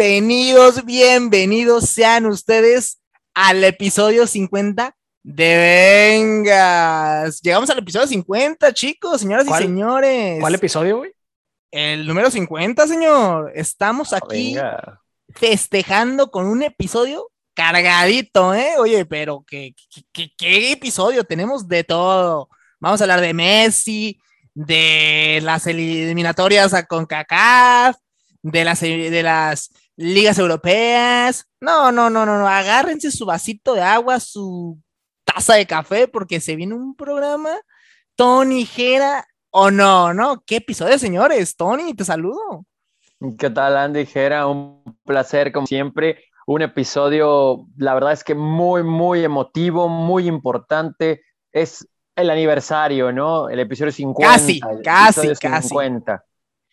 Bienvenidos, bienvenidos sean ustedes al episodio 50 de Vengas. Llegamos al episodio 50, chicos, señoras y señores. ¿Cuál episodio, güey? El número 50, señor. Estamos Ah, aquí Venga. festejando con un episodio cargadito, ¿eh? Oye, pero ¿qué, qué, qué- qué episodio? Tenemos de todo. Vamos a hablar de Messi, de las eliminatorias a CONCACAF, de las, de las ligas europeas. No, no, no, no, no. Agárrense su vasito de agua, su taza de café, porque se viene un programa. Tony Jera, o no, ¿no? ¿Qué episodio, señores? Tony, te saludo. ¿Qué tal, Andy Jera? Un placer, como siempre. Un episodio, la verdad es que muy, muy emotivo, muy importante. Es el aniversario, ¿no? El episodio 50. Casi, el casi, episodio casi. 50.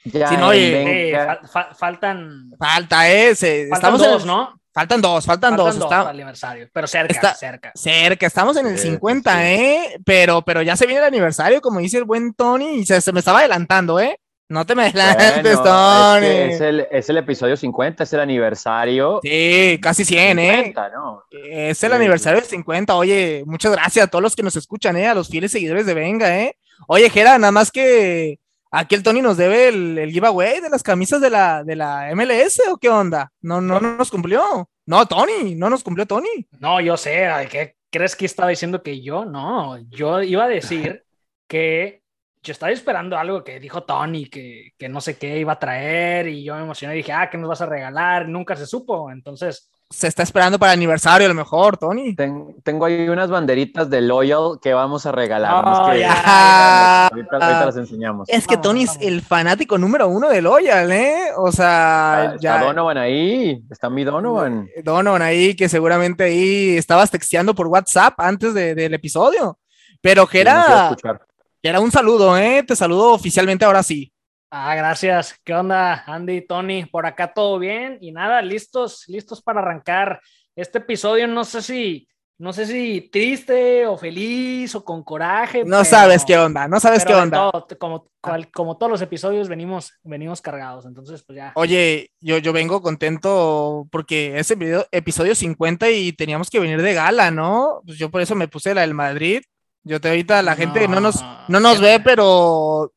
Ya Sí, no, en oye, Eh, fal- faltan, Falta ese. faltan Estamos en dos, el- ¿no? Faltan dos, faltan, Faltan dos. dos está- para el aniversario, pero cerca, está- cerca. cerca, estamos en el Sí, 50, sí. ¿eh? Pero, pero ya se viene el aniversario, como dice el buen Tony, y se, se me estaba adelantando, ¿eh? No te me adelantes, Bueno, Tony. es, que es el, es el episodio 50, es el aniversario. Sí, casi 100, ¿eh? 50, ¿no? Es el Sí, aniversario del 50. Oye, muchas gracias a todos los que nos escuchan, ¿eh? A los fieles seguidores de Venga, ¿eh? Oye, Jera, nada más que aquí el Tony nos debe el, el giveaway de las camisas de la, de la MLS, ¿o qué onda? No, no, no nos cumplió. No, Tony, no nos cumplió Tony. No, yo sé, ¿qué crees que estaba diciendo que yo? No, yo iba a decir que yo estaba esperando algo que dijo Tony, que, que no sé qué iba a traer, y yo me emocioné y dije, ah, ¿qué nos vas a regalar? Nunca se supo, entonces, Se está esperando para el aniversario, a lo mejor, Tony. Ten- tengo ahí unas banderitas de Loyal que vamos a regalar. Oh, que- ya. ahorita, ahorita las enseñamos. Es que Tony es el fanático número uno de Loyal, ¿eh? O sea, Ah, ya. Está Donovan ahí, está mi Donovan. Donovan ahí, que seguramente ahí estabas texteando por WhatsApp antes de- del episodio. Pero que Sí, era, escuchar. era un saludo, ¿eh? Te saludo oficialmente ahora sí. Ah, gracias. ¿Qué onda, Andy, Tony? Por acá todo bien y nada, listos, listos para arrancar este episodio. No sé si, no sé si triste o feliz o con coraje. No pero- sabes qué onda, no sabes qué onda. todo, como, cual- como todos los episodios venimos, venimos cargados, entonces pues ya. Oye, yo, yo vengo contento porque es el episodio 50 y teníamos que venir de gala, ¿no? Pues yo por eso me puse la del Madrid. Yo te ahorita la gente no nos, no nos ve, pero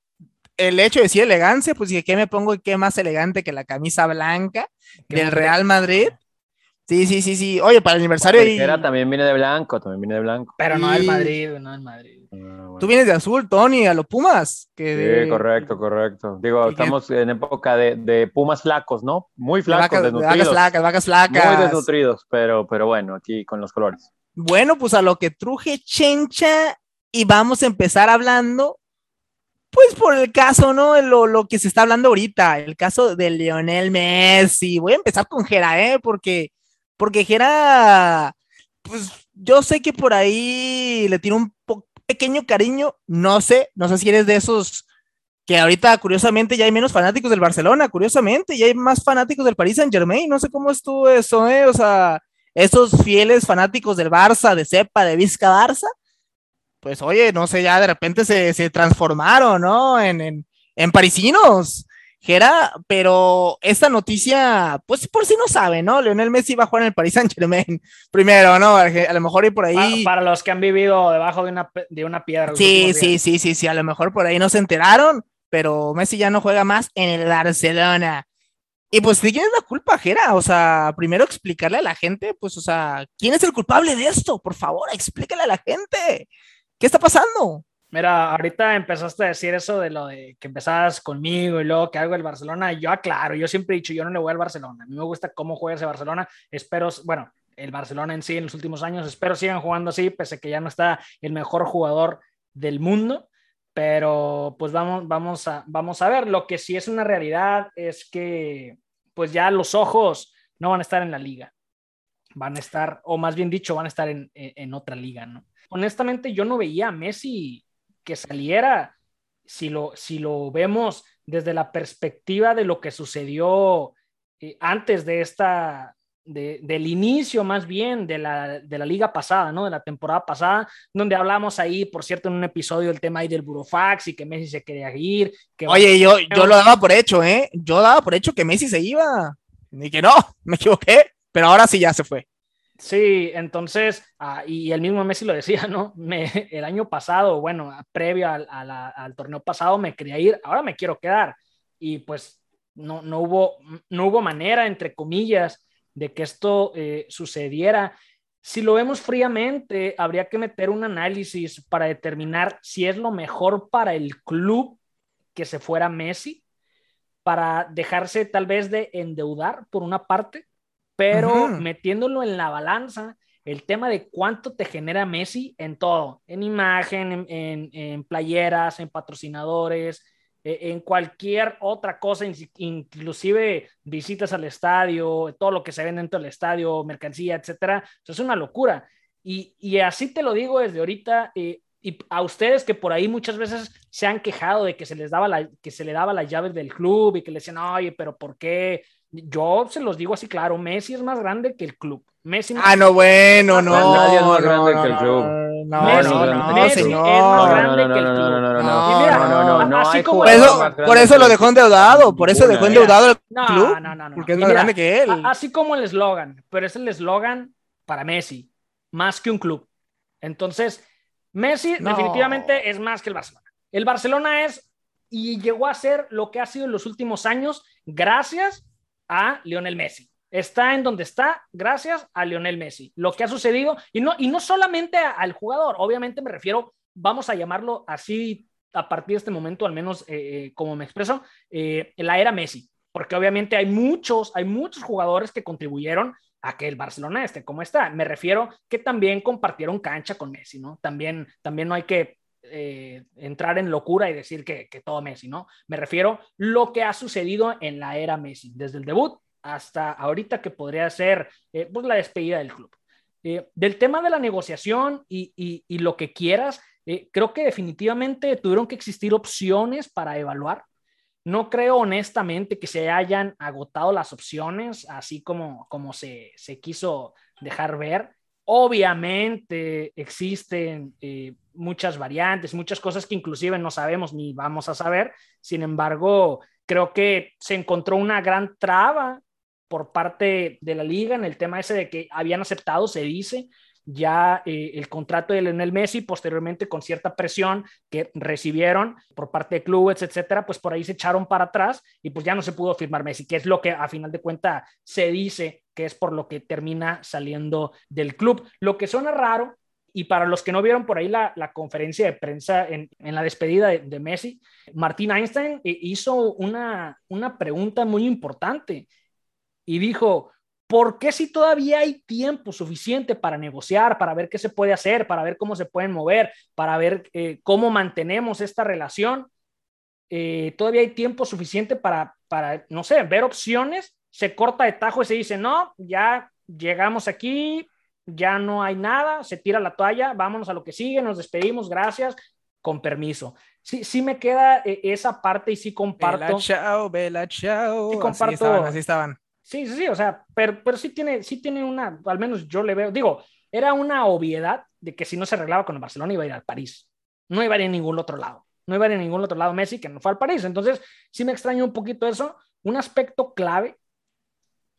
el hecho de decir elegancia, pues dije, ¿qué me pongo y qué más elegante que la camisa blanca del. Real Madrid? Sí, sí, sí, sí. Oye, para el aniversario y... También viene de blanco, también viene de blanco. Pero no del Y- Madrid, no del Madrid. Ah, bueno. Tú vienes de azul, Tony, a los Pumas. Que Sí, de- correcto, correcto. Digo, que- estamos en época de, de pumas flacos, ¿no? Muy de flacos, vacas, de vacas desnutridos. flacas, vacas flacas. Muy desnutridos, pero, pero bueno, aquí con los colores. Bueno, pues a lo que truje chencha y vamos a empezar hablando, pues por el caso, ¿no? Lo, lo que se está hablando ahorita, el caso de Lionel Messi. Voy a empezar con Jera, ¿eh? Porque, porque Jera, pues yo sé que por ahí le tiene un pequeño cariño, no sé, no sé si eres de esos que ahorita curiosamente ya hay menos fanáticos del Barcelona, curiosamente, ya hay más fanáticos del Paris Saint Germain, no sé cómo estuvo eso, ¿eh? O sea, esos fieles fanáticos del Barça, de Cepa, de Vizca Barça, pues oye, no sé, ya de repente se, se transformaron, ¿no? En, en, en parisinos. Jera, pero esta noticia, pues por si no sabe, ¿no? Leonel Messi va a jugar en el Paris Saint Germain primero, ¿no? A lo mejor y por ahí. Pa- para los que han vivido debajo de una, de una piedra. Sí, sí, sí, sí, sí, a lo mejor por ahí no se enteraron, pero Messi ya no juega más en el Barcelona. Y pues, ¿de quién es la culpa, Jera? O sea, primero explicarle a la gente, pues, o sea, ¿quién es el culpable de esto? Por favor, explícale a la gente. ¿Qué está pasando? Mira, ahorita empezaste a decir eso de lo de que empezabas conmigo y luego que algo el Barcelona. Yo aclaro, yo siempre he dicho, yo no le voy al Barcelona. A mí me gusta cómo juega ese Barcelona. Espero, bueno, el Barcelona en sí en los últimos años, espero sigan jugando así, pese a que ya no está el mejor jugador del mundo. Pero pues vamos, vamos, a, vamos a ver. Lo que sí es una realidad es que pues ya los ojos no van a estar en la liga. Van a estar, o más bien dicho, van a estar en, en, en otra liga, ¿no? Honestamente, yo no veía a Messi que saliera, si lo, si lo vemos desde la perspectiva de lo que sucedió eh, antes de esta, de, del inicio más bien de la, de la liga pasada, ¿no? De la temporada pasada, donde hablamos ahí, por cierto, en un episodio el tema ahí del Burofax y que Messi se quería ir. Que Oye, yo, yo lo daba por hecho, ¿eh? Yo daba por hecho que Messi se iba. Y que no, me equivoqué, pero ahora sí ya se fue. Sí, entonces, ah, y el mismo Messi lo decía, ¿no? Me, el año pasado, bueno, previo al, al, torneo pasado me quería ir, ahora me quiero quedar. Y pues no, no, hubo, no hubo manera, entre comillas, de que esto eh, sucediera. Si lo vemos fríamente, habría que meter un análisis para determinar si es lo mejor para el club que se fuera Messi, para dejarse tal vez de endeudar por una parte, pero metiéndolo en la balanza, el tema de cuánto te genera Messi en todo, en imagen, en playeras, en patrocinadores, e, en cualquier otra cosa, inclusive visitas al estadio, todo lo que se ve dentro del estadio, mercancía, etcétera. es una locura. Y, y, así te lo digo desde ahorita. Eh, y a ustedes que por ahí muchas veces se han quejado de que se les daba la, que se le daba las llaves del club y que le decían, oye, pero ¿por qué? Yo se los digo así claro, Messi es más grande que el club. Messi ah, no, bueno, no. Nadie es más grande que el club. No, Messi, no, no, Messi es más grande que el club. No, no, no, no, no, no, así como por eso, por eso lo dejó endeudado, por eso dejó endeudado el club. No, no, no, Porque es más grande que él. Así como el eslogan, pero es el eslogan para Messi, más que un club. Entonces, Messi definitivamente es más que el Barcelona. El Barcelona es y llegó a ser lo que ha sido en los últimos años gracias a Lionel Messi está en donde está gracias a Lionel Messi. Lo que ha sucedido, y no, y no solamente al jugador, obviamente me refiero, vamos a llamarlo así a partir de este momento, al menos eh, eh, como me expreso, eh, la era Messi, porque obviamente hay muchos, hay muchos jugadores que contribuyeron a que el Barcelona esté como está. Me refiero que también compartieron cancha con Messi, ¿no? También, también no hay que entrar en locura y decir que, todo Messi, ¿no? Me refiero lo que ha sucedido en la era Messi, desde el debut hasta ahorita que podría ser eh, pues la despedida del club. Eh, del tema de la negociación y, lo que quieras, eh, creo que definitivamente tuvieron que existir opciones para evaluar. No creo honestamente que se hayan agotado las opciones, así como, como se, se quiso dejar ver. Obviamente existen muchas variantes, muchas cosas que inclusive no sabemos ni vamos a saber. Sin embargo, creo que se encontró una gran traba por parte de la liga en el tema ese de que habían aceptado, se dice, ya eh, el contrato de Lionel Messi, posteriormente con cierta presión que recibieron por parte de clubes, etcétera, pues por ahí se echaron para atrás y pues ya no se pudo firmar Messi, que es lo que a final de cuentas se dice que es por lo que termina saliendo del club. Lo que suena raro, y para los que no vieron por ahí la, conferencia de prensa en, la despedida de, Messi, Martín Einstein eh, hizo una, una pregunta muy importante y dijo, ¿por qué si todavía hay tiempo suficiente para negociar, para ver qué se puede hacer, para ver cómo se pueden mover, para ver eh, cómo mantenemos esta relación? Eh, todavía hay tiempo suficiente para, para, no sé, ver opciones, se corta de tajo y se dice, no, ya llegamos aquí, ya no hay nada, se tira la toalla, vámonos a lo que sigue, nos despedimos, gracias, con permiso. Sí, sí me queda eh, esa parte y sí comparto. Bella chao, bella chao. Sí comparto. Así estaban, así estaban. Sí, sí, sí, o sea, pero, pero sí, tiene, sí tiene una, al menos yo le veo, digo, era una obviedad de que si no se arreglaba con el Barcelona iba a ir al París, no iba a ir a ningún otro lado, no iba a ir a ningún otro lado Messi que no fue al París, entonces sí me extrañó un poquito eso. Un aspecto clave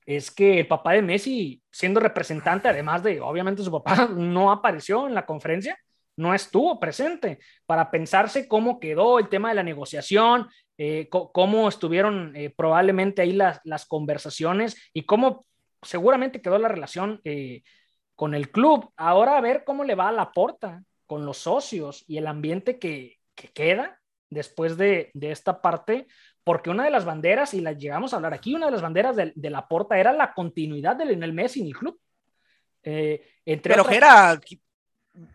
es que el papá de Messi, siendo representante, además de, obviamente su papá no apareció en la conferencia, no estuvo presente para pensarse cómo quedó el tema de la negociación, eh, cómo estuvieron eh, probablemente ahí las, las, conversaciones y cómo seguramente quedó la relación eh, con el club. Ahora a ver cómo le va a la porta con los socios y el ambiente que, que queda después de, de, esta parte, porque una de las banderas, y las llegamos a hablar aquí, una de las banderas de, de la porta era la continuidad de Lionel Messi en el club. entre Pero otras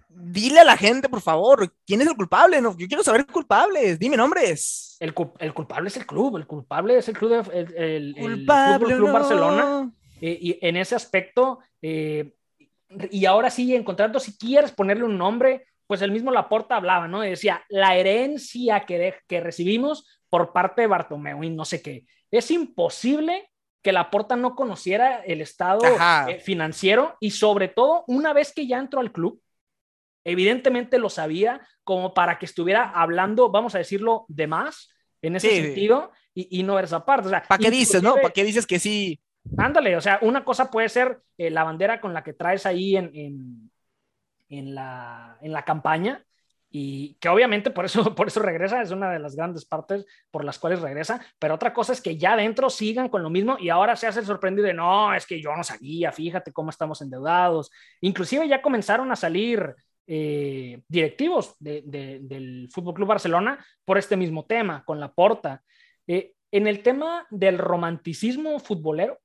dile a la gente, por favor, quién es el culpable. No, yo quiero saber culpables. Dime nombres. El, el, culpable es el club. El culpable es el club, de, el, el, club, Barcelona. Eh, y en ese aspecto, eh, y ahora sí, encontrando, si quieres ponerle un nombre, pues el mismo Laporta hablaba, ¿no? decía, la herencia que, que recibimos por parte de Bartomeu y no sé qué. Es imposible que Laporta no conociera el estado eh, financiero y sobre todo una vez que ya entró al club, Evidentemente lo sabía como para que estuviera hablando, vamos a decirlo, de más en ese sentido y, no ver esa parte. ¿Para qué dices, no? ¿Para qué dices que sí? Ándale, o sea, una cosa puede ser eh, la bandera con la que traes ahí en, en, en, la, en la campaña, y que obviamente por eso, por eso regresa, es una de las grandes partes por las cuales regresa, pero otra cosa es que ya adentro sigan con lo mismo y ahora se hace sorprendido de, no, es que yo no sabía, fíjate cómo estamos endeudados, inclusive ya comenzaron a salir eh, directivos del Fútbol Club Barcelona por este mismo tema, con la porta. Eh, en el tema del romanticismo futbolero,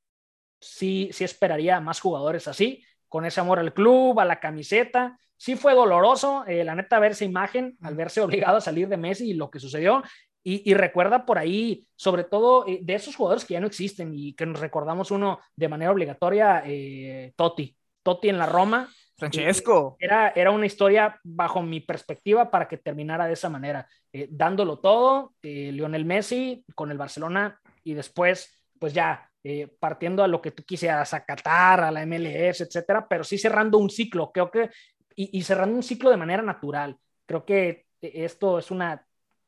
sí, sí esperaría más jugadores así, con ese amor al club, a la camiseta. Sí fue doloroso, eh, la neta, ver esa imagen al verse obligado a salir de Messi y lo que sucedió. Y, recuerda por ahí, sobre todo eh, de esos jugadores que ya no existen y que nos recordamos uno de manera obligatoria, eh, Totti. Totti en la Roma. Francesco. Era, era una historia bajo mi perspectiva para que terminara de esa manera, dándolo todo, Lionel Messi con el Barcelona y después, pues ya eh, partiendo a lo que tú quisieras, a Qatar, a la MLS, etcétera, pero sí cerrando un ciclo, creo que, y, cerrando un ciclo de manera natural. Creo que esto es una,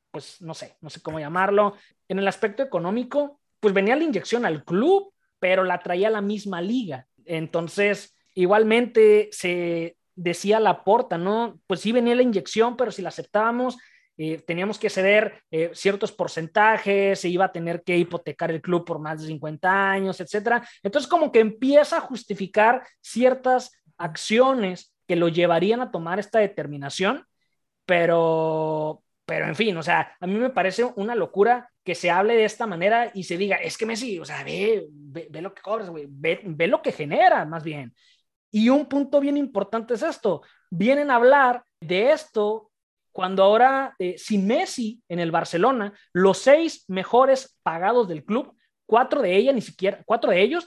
pues no sé, no sé cómo llamarlo. En el aspecto económico, pues venía la inyección al club, pero la traía la misma liga. Entonces, igualmente se decía la porta, ¿no? Pues sí venía la inyección, pero si la aceptábamos, eh, teníamos que ceder eh, ciertos porcentajes, se iba a tener que hipotecar el club por más de 50 años, etcétera. Entonces, como que empieza a justificar ciertas acciones que lo llevarían a tomar esta determinación, pero, pero en fin, o sea, a mí me parece una locura que se hable de esta manera y se diga, es que Messi, o sea, ve, ve, lo que cobras, güey, ve, ve lo que genera, más bien. Y un punto bien importante es esto, vienen a hablar de esto cuando ahora eh, sin Messi en el Barcelona, los seis mejores pagados del club, cuatro de ellos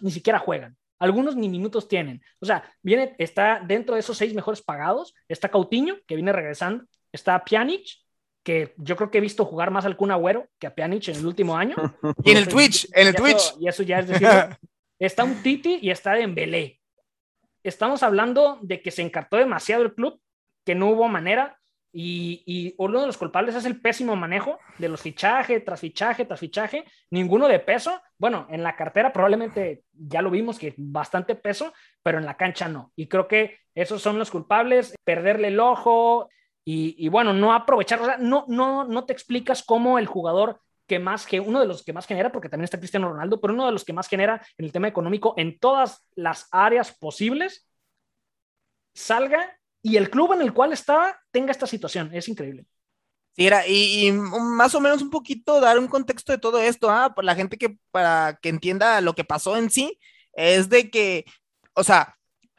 ni siquiera juegan. Algunos ni minutos tienen. O sea, viene, está dentro de esos seis mejores pagados, está Cautiño, que viene regresando, está Pjanic, que yo creo que he visto jugar más al Kun Agüero que a Pjanic en el último año. y en el Twitch, en el Twitch. y eso ya es decir, está un Titi y está Dembélé. Estamos hablando de que se encartó demasiado el club, que no hubo manera. Y, uno de los culpables es el pésimo manejo de los fichajes tras fichaje tras fichaje, ninguno de peso. Bueno, en la cartera probablemente ya lo vimos que bastante peso, pero en la cancha no. Y creo que esos son los culpables, perderle el ojo y, bueno, no aprovechar, o sea, no, no, no te explicas cómo el jugador que más, que uno de los que más genera, porque también está Cristiano Ronaldo, pero uno de los que más genera en el tema económico en todas las áreas posibles, salga y el club en el cual estaba tenga esta situación. Es increíble. Sí, era, y, más o menos un poquito dar un contexto de todo esto, ¿ah? La gente que, para que entienda lo que pasó en sí, es de que, o sea,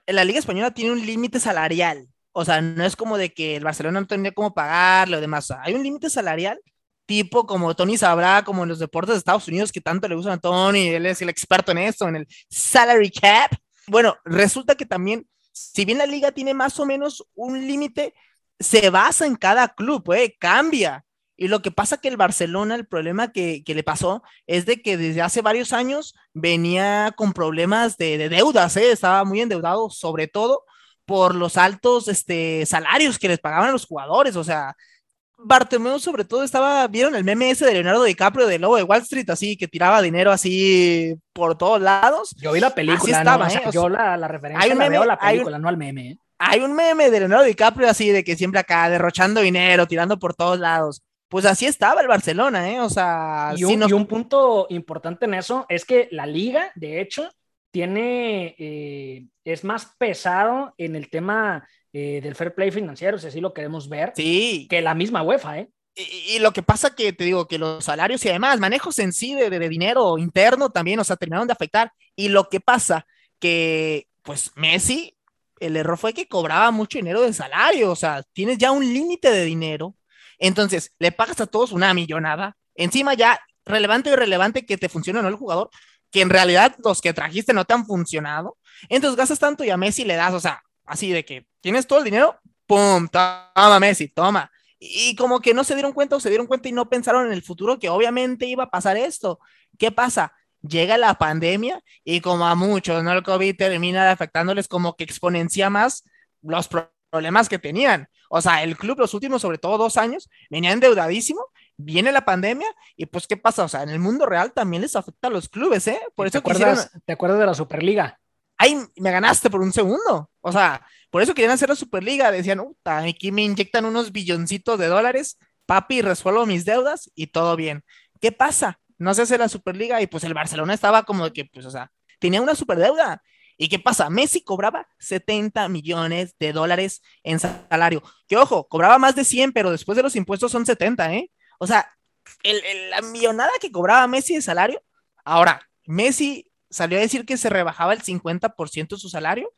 la Liga Española tiene un límite salarial, o sea, no es como de que el Barcelona no tendría cómo pagarlo, demás, hay un límite salarial, tipo como Tony sabrá, como en los deportes de Estados Unidos, que tanto le gustan a Tony, él es el experto en esto, en el salary cap. Bueno, resulta que también si bien la liga tiene más o menos un límite, se basa en cada club, eh, cambia. Y lo que pasa que el Barcelona, el problema que, le pasó es de que desde hace varios años venía con problemas de, deudas, ¿eh? estaba muy endeudado, sobre todo por los altos este, salarios que les pagaban los jugadores. O sea, Bartomeu sobre todo estaba, ¿vieron el meme ese de Leonardo DiCaprio de Lobo de Wall Street, así que tiraba dinero así por todos lados? Yo vi la película, estaba, ¿eh? yo la, la referencia hay la veo la película, no al meme. ¿eh? Hay un meme de Leonardo DiCaprio así, de que siempre acá derrochando dinero, tirando por todos lados. Pues así estaba el Barcelona, ¿eh? O sea... Y un, y un punto importante en eso es que la liga, de hecho, tiene, eh, es más pesado en el tema eh, del fair play financiero, si así lo queremos ver, sí. que la misma UEFA, ¿eh? Y, lo que pasa que te digo que los salarios y además manejos en sí de, de, dinero interno también, o sea, terminaron de afectar. Y lo que pasa que, pues Messi, el error fue que cobraba mucho dinero de salario, o sea, tienes ya un límite de dinero, entonces le pagas a todos una millonada, encima ya relevante o irrelevante que te funcione o no el jugador, que en realidad los que trajiste no te han funcionado, entonces gastas tanto y a Messi le das, o sea, así de que tienes todo el dinero, ¡pum! Toma Messi, toma. Y como que no se dieron cuenta o se dieron cuenta y no pensaron en el futuro que obviamente iba a pasar esto. ¿Qué pasa? Llega la pandemia y como a muchos, ¿no? El COVID termina afectándoles como que exponencia más los problemas que tenían. O sea, el club los últimos, sobre todo dos años, venía endeudadísimo viene la pandemia y pues, ¿qué pasa? O sea, en el mundo real también les afecta a los clubes, ¿eh? Por eso ¿Te acuerdas, ¿Te acuerdas de la Superliga? Ay, me ganaste por un segundo. O sea, por eso querían hacer la Superliga. Decían, aquí me inyectan unos billoncitos de dólares, papi, resuelvo mis deudas y todo bien. ¿Qué pasa? No se hace la Superliga y pues el Barcelona estaba como de que, pues, o sea, tenía una superdeuda. ¿Y qué pasa? Messi cobraba 70 millones de dólares en salario. Que ojo, cobraba más de 100, pero después de los impuestos son 70, ¿eh? O sea, la millonada que cobraba Messi de salario. Ahora, Messi salió a decir que se rebajaba el 50% de su salario.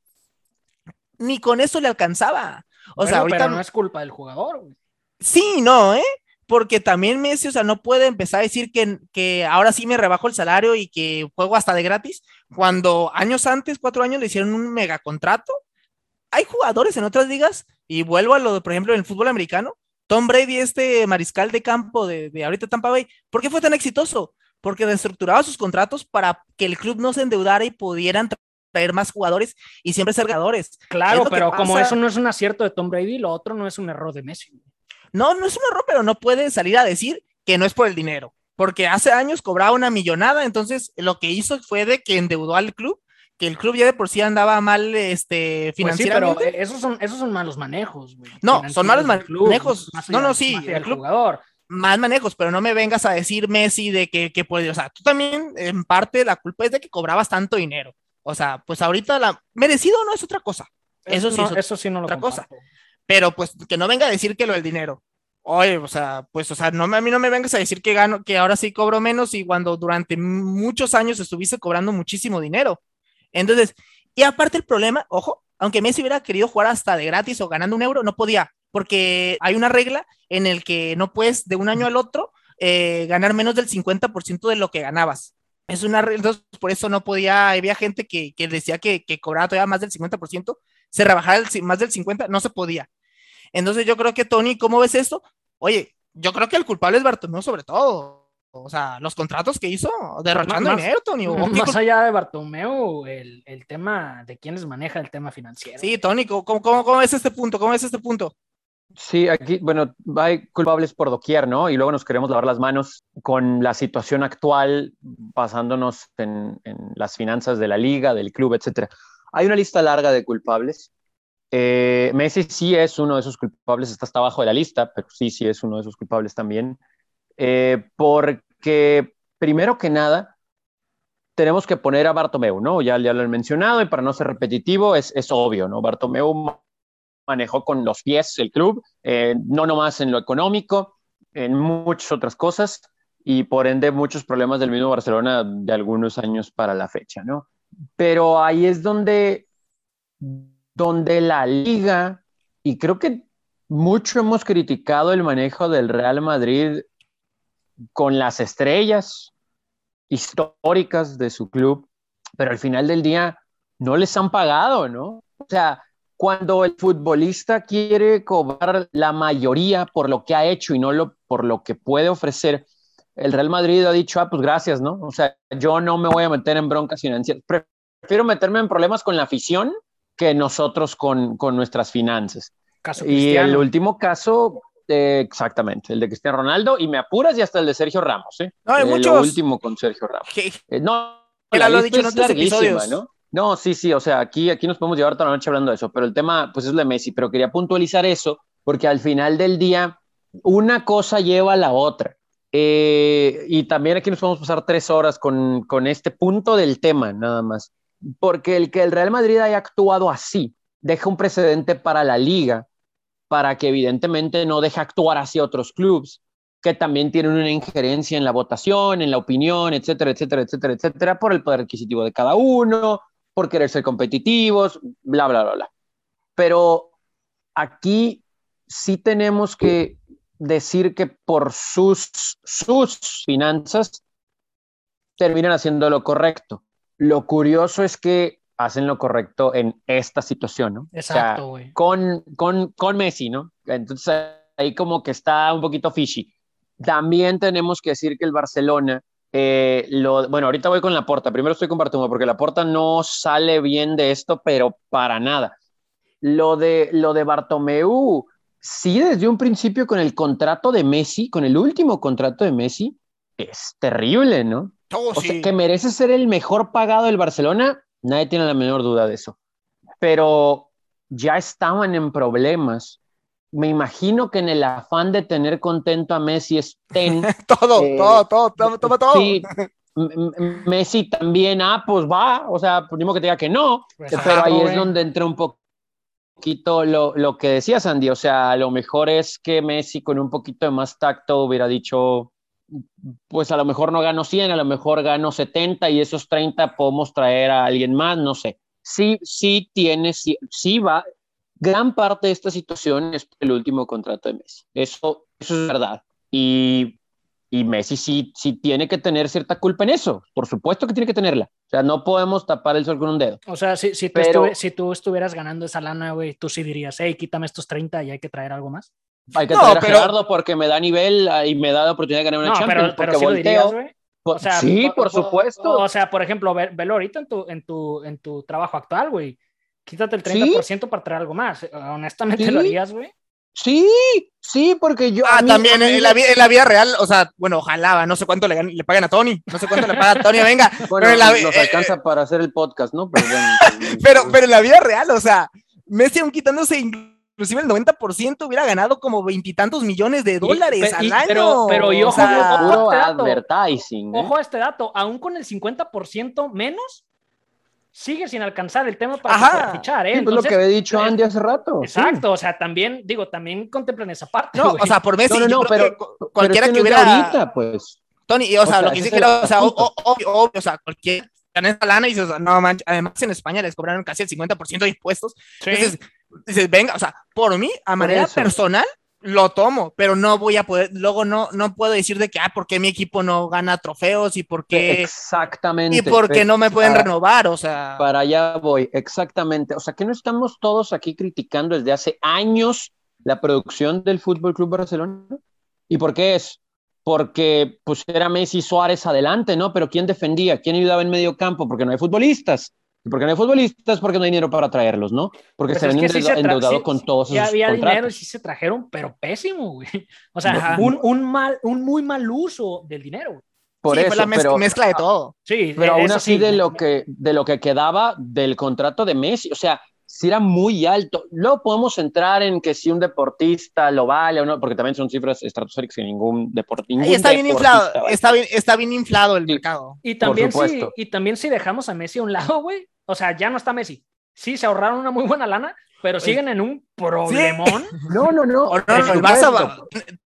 Ni con eso le alcanzaba. O sea, ahorita pero no es culpa del jugador. Güey. Sí, no, ¿eh? Porque también Messi, o sea, no puede empezar a decir que, que ahora sí me rebajo el salario y que juego hasta de gratis, cuando años antes, cuatro años, le hicieron un mega contrato. Hay jugadores en otras ligas, y vuelvo a lo de, por ejemplo, en el fútbol americano, Tom Brady, este mariscal de campo de, de ahorita Tampa Bay, ¿por qué fue tan exitoso? Porque reestructuraba sus contratos para que el club no se endeudara y pudieran traer más jugadores y siempre ser ganadores. Claro, pero como eso no es un acierto de Tom Brady, lo otro no es un error de Messi. No, no es un error, pero no puede salir a decir que no es por el dinero, porque hace años cobraba una millonada, entonces lo que hizo fue de que endeudó al club que el club ya de por sí andaba mal este, financieramente. Pues sí, pero esos son, esos son malos manejos, güey. No, son malos manejos. no, no, sí, el club, jugador. Más manejos, pero no me vengas a decir Messi de que, que puede, o sea, tú también en parte la culpa es de que cobrabas tanto dinero. O sea, pues ahorita la merecido no es otra cosa. Eso, sí, no, eso sí no lo otra cosa. Pero pues que no venga a decir que lo del dinero. Oye, o sea, pues, o sea, no, a mí no me vengas a decir que gano, que ahora sí cobro menos y cuando durante muchos años estuviste cobrando muchísimo dinero. Entonces, y aparte el problema, ojo, aunque Messi hubiera querido jugar hasta de gratis o ganando un euro, no podía, porque hay una regla en el que no puedes de un año al otro eh, ganar menos del 50% de lo que ganabas. Es una regla, por eso no podía, había gente que, que decía que, que, cobraba todavía más del 50%, se rebajaba el, más del 50%, no se podía. Entonces yo creo que Tony, ¿cómo ves esto? Oye, yo creo que el culpable es Bartomeu sobre todo o sea, los contratos que hizo derrochando más, dinero, Tony. Más allá de Bartomeu, el, el, tema de quiénes maneja el tema financiero. Sí, Tony, ¿cómo, cómo, cómo es este punto? ¿Cómo es este punto? Sí, aquí, bueno, hay culpables por doquier, ¿no? Y luego nos queremos lavar las manos con la situación actual, basándonos en, en las finanzas de la liga, del club, etcétera. Hay una lista larga de culpables. Eh, Messi sí es uno de esos culpables, está hasta abajo de la lista, pero sí, sí es uno de esos culpables también. Eh, porque primero que nada, tenemos que poner a Bartomeu, ¿no? Ya, lo he mencionado y para no ser repetitivo, es, es obvio, ¿no? Bartomeu manejó con los pies el club, eh, no nomás en lo económico, en muchas otras cosas y por ende muchos problemas del mismo Barcelona de algunos años para la fecha, ¿no? Pero ahí es donde, donde la liga, y creo que mucho hemos criticado el manejo del Real Madrid con las estrellas históricas de su club, pero al final del día no les han pagado, ¿no? O sea, cuando el futbolista quiere cobrar la mayoría por lo que ha hecho y no lo, por lo que puede ofrecer, el Real Madrid ha dicho, ah, pues gracias, ¿no? O sea, yo no me voy a meter en broncas financieras. Prefiero meterme en problemas con la afición que nosotros con, con nuestras finanzas. Caso y el último caso, eh, exactamente, el de Cristiano Ronaldo, y me apuras y hasta el de Sergio Ramos, ¿eh? No, hay eh, muchos... Lo último con Sergio Ramos. Eh, no, la lo dicho en otros episodios. ¿no? No, sí, sí, o sea, aquí, aquí nos podemos llevar toda la noche hablando de eso, pero el tema, pues es de Messi, pero quería puntualizar eso, porque al final del día, una cosa lleva a la otra. Eh, y también aquí nos podemos pasar tres horas con, con este punto del tema, nada más. Porque el que el Real Madrid haya actuado así deja un precedente para la liga para que evidentemente no deje actuar hacia otros clubes que también tienen una injerencia en la votación, en la opinión, etcétera, etcétera, etcétera, etcétera, por el poder adquisitivo de cada uno, por querer ser competitivos, bla, bla, bla, bla. Pero aquí sí tenemos que decir que por sus, sus finanzas terminan haciendo lo correcto. Lo curioso es que hacen lo correcto en esta situación, ¿no? Exacto, güey. O sea, con, con, con Messi, ¿no? Entonces ahí como que está un poquito fishy. También tenemos que decir que el Barcelona, eh, lo, bueno, ahorita voy con la porta. Primero estoy con Bartomeu porque la porta no sale bien de esto, pero para nada. Lo de, lo de Bartomeu, sí, desde un principio con el contrato de Messi, con el último contrato de Messi, es terrible, ¿no? Oh, o sea, sí. que merece ser el mejor pagado del Barcelona, nadie tiene la menor duda de eso. Pero ya estaban en problemas. Me imagino que en el afán de tener contento a Messi estén. todo, eh, todo, todo, todo, todo, todo. Sí, Messi también, ah, pues va, o sea, por mismo que te diga que no, Pues, pero ahí es donde entra un poquito lo, lo que decía Sandy, o sea, a lo mejor es que Messi con un poquito de más tacto hubiera dicho, pues a lo mejor no gano 100, a lo mejor gano 70 y esos 30 podemos traer a alguien más, no sé. Sí, sí tiene, sí, sí va, gran parte de esta situación es el último contrato de Messi, eso, eso es verdad. Y y Messi sí, sí tiene que tener cierta culpa en eso. Por supuesto que tiene que tenerla. O sea, no podemos tapar el sol con un dedo. O sea, si, si, tú Pero- estuve- si tú estuvieras ganando esa lana, güey, tú sí dirías, hey, quítame estos 30 y hay que traer algo más. Hay que No, traer a pero- Gerardo porque me da nivel y me da la oportunidad de ganar una No, Champions. pero, pero porque sí lo dirías, volteo. güey. Por- O sea, sí, po- por po- supuesto. O sea, por ejemplo, ve- velo ahorita en tu, en tu, en tu trabajo actual, güey. Quítate el 30% para traer algo más. Honestamente Sí. lo harías, güey. Sí, sí, porque yo. Ah, mí- también mí- en la, en la vida real, o sea, bueno, ojalá, no sé cuánto le, le pagan a Tony, no sé cuánto le paga a Tony, venga, Bueno, pero en la vi- nos eh, alcanza para hacer el podcast, ¿no? Pero, bueno, pero, pero en la vida real, o sea, Messi aún quitándose inclusive el 90% hubiera ganado como veintitantos millones de dólares pe- al y- año. pero- pero y o ojo, sea, ojo, puro este dato. advertising. ¿eh? Ojo a este dato, aún con el 50% menos, sigue sin alcanzar el tema para, fichar, ¿eh? Sí, pues lo Entonces, que había dicho eh, Andy hace rato. sí. Exacto, o sea, también, digo, también contemplen esa parte. no, güey. o sea, por Messi, No, no, yo no, creo pero- que cu- Pero cualquiera es que hubiera, ahorita, pues. Tony, o sea, O lo sea, dice es que el era, o sea, obvio, obvio, o sea, cualquier gana esa lana y dices, no manches, además en España les cobraron casi el 50% de impuestos. Sí. Entonces, dices, venga, o sea, por mí, a manera eso. personal, lo tomo, pero no voy a poder, luego no, no puedo decir de que, ah, ¿por qué mi equipo no gana trofeos y por qué, Exactamente. y por qué no me pueden Para- renovar? O sea, Para allá voy, exactamente. O sea, que no estamos todos aquí criticando desde hace años la producción del Fútbol Club Barcelona. ¿Y por qué es? Porque pues era Messi Suárez adelante, ¿no? Pero ¿quién defendía? ¿Quién ayudaba en medio campo? Porque no hay futbolistas. Y porque no hay futbolistas, porque no hay dinero para traerlos, ¿no? Porque Pues se ven sí endeudados sí- con todos sí esos había dinero y contratos. sí se trajeron, pero pésimo, güey. O sea, un, un mal, un muy mal uso del dinero. güey. Por sí, eso, fue la mezcla, pero, mezcla de todo. Sí, pero eh, aún así sí. de lo que de lo que quedaba del contrato de Messi, o sea, si era muy alto. Luego podemos entrar en que si un deportista lo vale o no, porque también son cifras estratosféricas que ningún deportista. Está bien inflado, está bien, está bien inflado el mercado. Y también, si, y también si dejamos a Messi a un lado, güey, o sea, ya no está Messi. Sí, se ahorraron una muy buena lana, pero siguen en un problemón. No, no, no. O no, por no, el Barça va-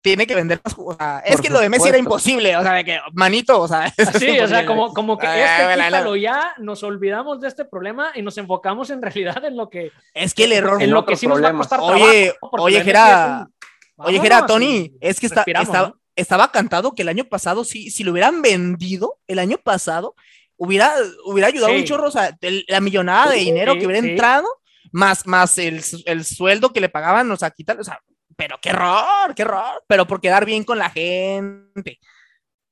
tiene que vender más. O sea, es Por que lo de Messi era imposible. O sea, de que, manito, o sea. es Sí, o sea, como, como que Ah, este bueno, quítalo no. ya, nos olvidamos de este problema y nos enfocamos en realidad en lo que, Es que el error. en lo que sí nos va a costar Oye, trabajo, oye, un- Oye, vámonos Tony, es que está, estaba, ¿no? estaba cantado que el año pasado, si, si lo hubieran vendido el año pasado, hubiera, hubiera ayudado Sí. un chorro, o sea, el- la millonada de Sí, dinero que hubiera sí. entrado, más, más el, el sueldo que le pagaban, o sea, quitar, o sea, pero qué error, qué error, pero por quedar bien con la gente.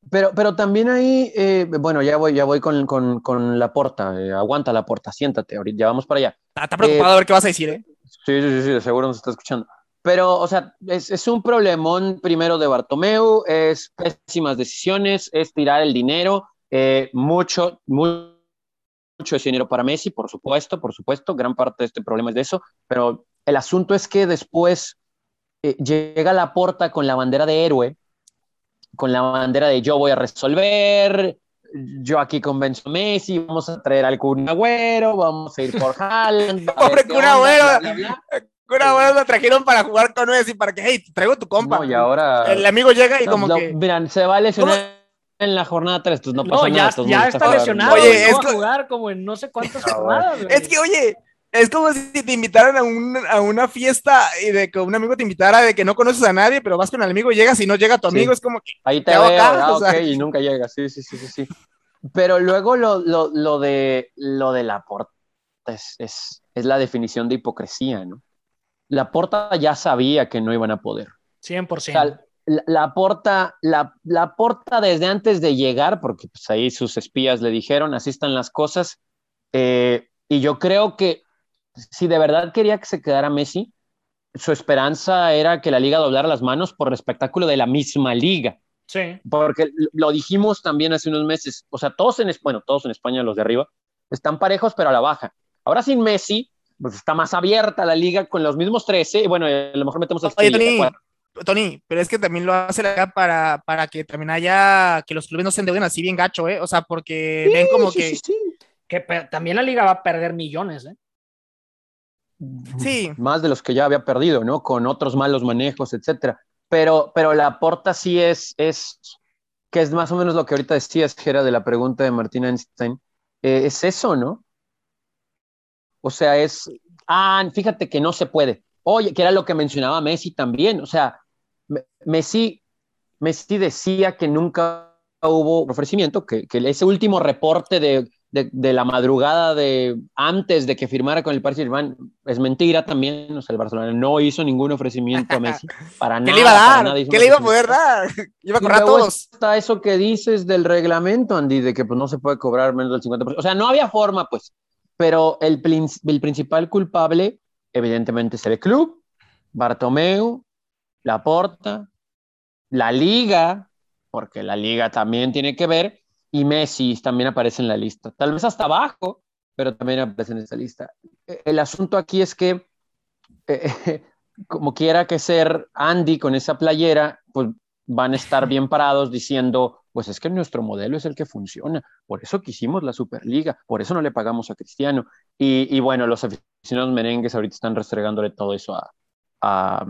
Pero, pero también ahí, eh, bueno, ya voy, ya voy con, con, con la porta. eh, aguanta la porta, siéntate, ahorita ya vamos para allá. Está, está preocupado a ver qué vas a decir, ¿eh? Sí, sí, sí, sí, seguro nos está escuchando. Pero, o sea, es, es un problemón primero de Bartomeu, es pésimas decisiones, es tirar el dinero, eh, mucho, mu- mucho ese dinero para Messi, por supuesto, por supuesto, gran parte de este problema es de eso, pero el asunto es que después eh, llega la porta con la bandera de héroe, con la bandera de yo voy a resolver, yo aquí convenzo a Messi, vamos a traer al Kun Agüero, vamos a ir por Haaland. Pobre Kun Agüero. buena lo trajeron para jugar con Messi, para que, hey, te traigo tu compa. No, y ahora. El amigo llega y No, como no, que. Miran, se va a lesionar en la jornada 3, pues no No, pasa ya, nada. ya está lesionado. Oye, es no va a jugar como en no sé cuántas jornadas. güey. Es que, oye, es como si te invitaran a, un- a una fiesta y de que un amigo te invitara de que no conoces a nadie, pero vas con el amigo y llegas y no llega tu Sí. amigo, es como que. Ahí te ¿Qué veo, acá? ah, O sea- y nunca llega, sí, sí, sí, sí, sí. Pero luego lo, lo, lo de lo de la porta es, es, es la definición de hipocresía, ¿no? La porta ya sabía que no iban a poder. 100%. O sea, la, la porta, la, la porta desde antes de llegar, porque pues ahí sus espías le dijeron, así están las cosas. eh, y yo creo que si de verdad quería que se quedara Messi, su esperanza era que la liga doblara las manos por el espectáculo de la misma liga. Sí. Porque lo dijimos también hace unos meses, o sea, todos en, bueno, todos en España, los de arriba, están parejos, pero a la baja. Ahora sin Messi, pues está más abierta la liga con los mismos 13, y bueno, a lo mejor metemos a Oye, Tony, Tony, pero es que también lo hace la liga para, para que también haya, que los clubes no se endeuden así bien gacho, ¿eh? O sea, porque Sí, ven como sí, que... sí, sí. Que también la liga va a perder millones, ¿eh? Sí. Más de los que ya había perdido, ¿no? Con otros malos manejos, etcétera. Pero, pero la porta sí es, es, que es más o menos lo que ahorita decías, que era de la pregunta de Martín Einstein. Eh, es eso, ¿no? O sea, es, ah, fíjate que no se puede. Oye, que era lo que mencionaba Messi también. O sea, Messi, Messi decía que nunca hubo ofrecimiento, que, que ese último reporte de, de, de la madrugada de antes de que firmara con el Paris Saint-Germain es mentira también. O sea, el Barcelona no hizo ningún ofrecimiento a Messi para ¿Qué nada. le iba a dar? nada ¿Qué le iba a poder dar? Iba a Y correr a todos. Está eso que dices del reglamento, Andy, de que pues, no se puede cobrar menos del 50%. O sea, no había forma, pues. Pero el, el principal culpable, evidentemente, es el club, Bartomeu, Laporta, la liga, porque la liga también tiene que ver, y Messi también aparece en la lista. Tal vez hasta abajo, pero también aparece en esta lista. Eh, El asunto aquí es que, eh, como quiera que ser Andy con esa playera, pues van a estar bien parados diciendo, pues es que nuestro modelo es el que funciona, por eso quisimos la Superliga, por eso no le pagamos a Cristiano. Y, y bueno, los aficionados merengues ahorita están restregándole todo eso a,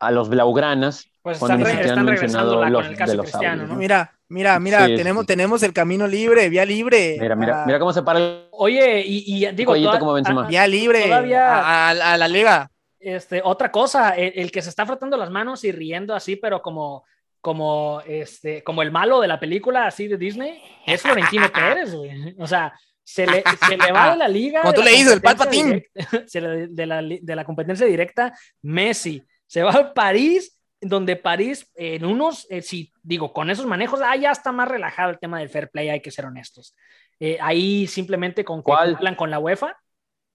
a los blaugranas. Pues cuando están, ni re- siquiera están mencionado con los el caso de los cristiano, ¿no? Mira, mira, mira, Sí, tenemos, sí. tenemos el camino libre, vía libre. Mira, mira, Ah, mira cómo se para el Oye, y, y digo, toda- como a- Vía libre Todavía- a, a- a la liga. este, otra cosa, el, el que se está frotando las manos y riendo así, pero como, como, este, como el malo de la película así de Disney, es Florentino Pérez, güey. O sea, se le, se le va de la liga. Como tú le dices, el competencia Palpatine. directa- se le- de, la, de la competencia directa, Messi. Se va a París, donde París, en unos, eh, sí, digo, con esos manejos, ah, ya está más relajado el tema del fair play, hay que ser honestos. Eh, ahí simplemente con que con la UEFA,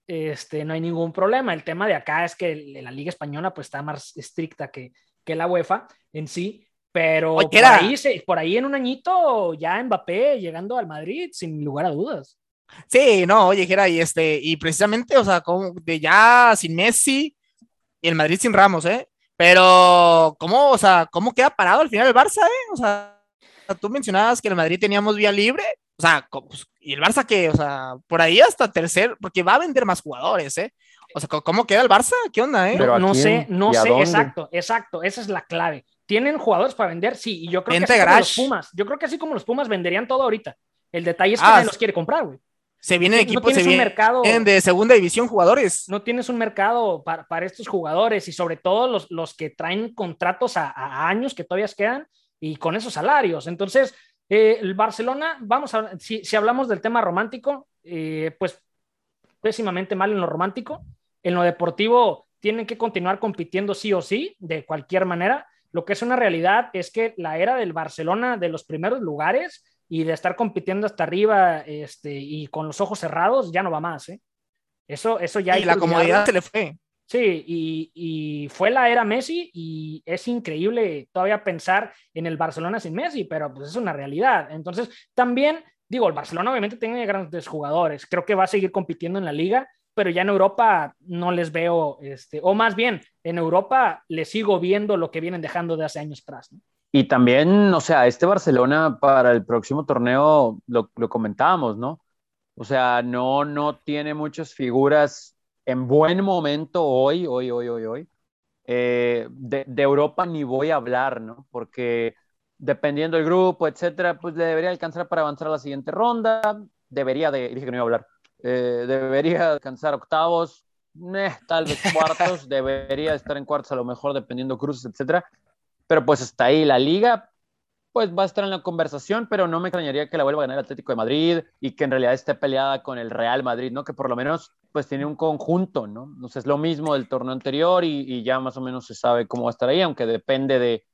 este, no hay ningún problema. El tema de acá es que la Liga Española pues está más estricta que, que la UEFA en sí, pero Oye, por era- ahí, por ahí en un añito ya Mbappé llegando al Madrid sin lugar a dudas. Sí, no, oye, Jera, y este, y precisamente, o sea, como de ya sin Messi y el Madrid sin Ramos, ¿eh? Pero, ¿cómo, o sea, cómo queda parado al final el Barça, eh? O sea, tú mencionabas que el Madrid teníamos vía libre, o sea, ¿cómo- pues, ¿y el Barça qué? O sea, por ahí hasta tercer, porque va a vender más jugadores, ¿eh? O sea, ¿cómo queda el Barça? ¿Qué onda, eh? Pero ¿a no quién? sé, no ¿Y a sé, dónde? exacto, exacto, esa es la clave. ¿Tienen jugadores para vender? Sí, y yo creo Vente que así como los. Pumas, yo creo que así como los Pumas venderían todo ahorita. El detalle es que Ah, nadie los quiere comprar, güey. Se vienen no equipos, se vienen mercado de segunda división jugadores. no tienes un mercado para, para estos jugadores y sobre todo los, los que traen contratos a, a años que todavía quedan y con esos salarios. Entonces, eh, el Barcelona, vamos a, si, si hablamos del tema romántico, eh, pues pésimamente mal en lo romántico. En lo deportivo, tienen que continuar compitiendo sí o sí, de cualquier manera. Lo que es una realidad es que la era del Barcelona de los primeros lugares y de estar compitiendo hasta arriba este, y con los ojos cerrados ya no va más. ¿eh? Eso, eso ya Y la comodidad se le fue. Sí, y, y fue la era Messi y es increíble todavía pensar en el Barcelona sin Messi, pero pues es una realidad. Entonces, también, digo, el Barcelona obviamente tiene grandes jugadores, creo que va a seguir compitiendo en la liga, pero ya en Europa no les veo, este, o más bien, en Europa les sigo viendo lo que vienen dejando de hace años atrás. ¿no? Y también, o sea, este Barcelona para el próximo torneo, lo, lo comentábamos, ¿no? O sea, no, no tiene muchas figuras en buen momento hoy, hoy, hoy, hoy, hoy. Eh, de, de Europa ni voy a hablar, ¿no? Porque dependiendo del grupo, etcétera, pues le debería alcanzar para avanzar a la siguiente ronda. Debería de, dije que no iba a hablar, eh, debería alcanzar octavos, eh, tal vez cuartos, debería estar en cuartos a lo mejor dependiendo cruces, etcétera. Pero pues está ahí la liga, pues va a estar en la conversación, pero no me extrañaría que la vuelva a ganar el Atlético de Madrid y que en realidad esté peleada con el Real Madrid, ¿no? Que por lo menos pues tiene un conjunto, ¿no? Sea, es lo mismo del torneo anterior y, y ya más o menos se sabe cómo va a estar ahí, aunque depende de,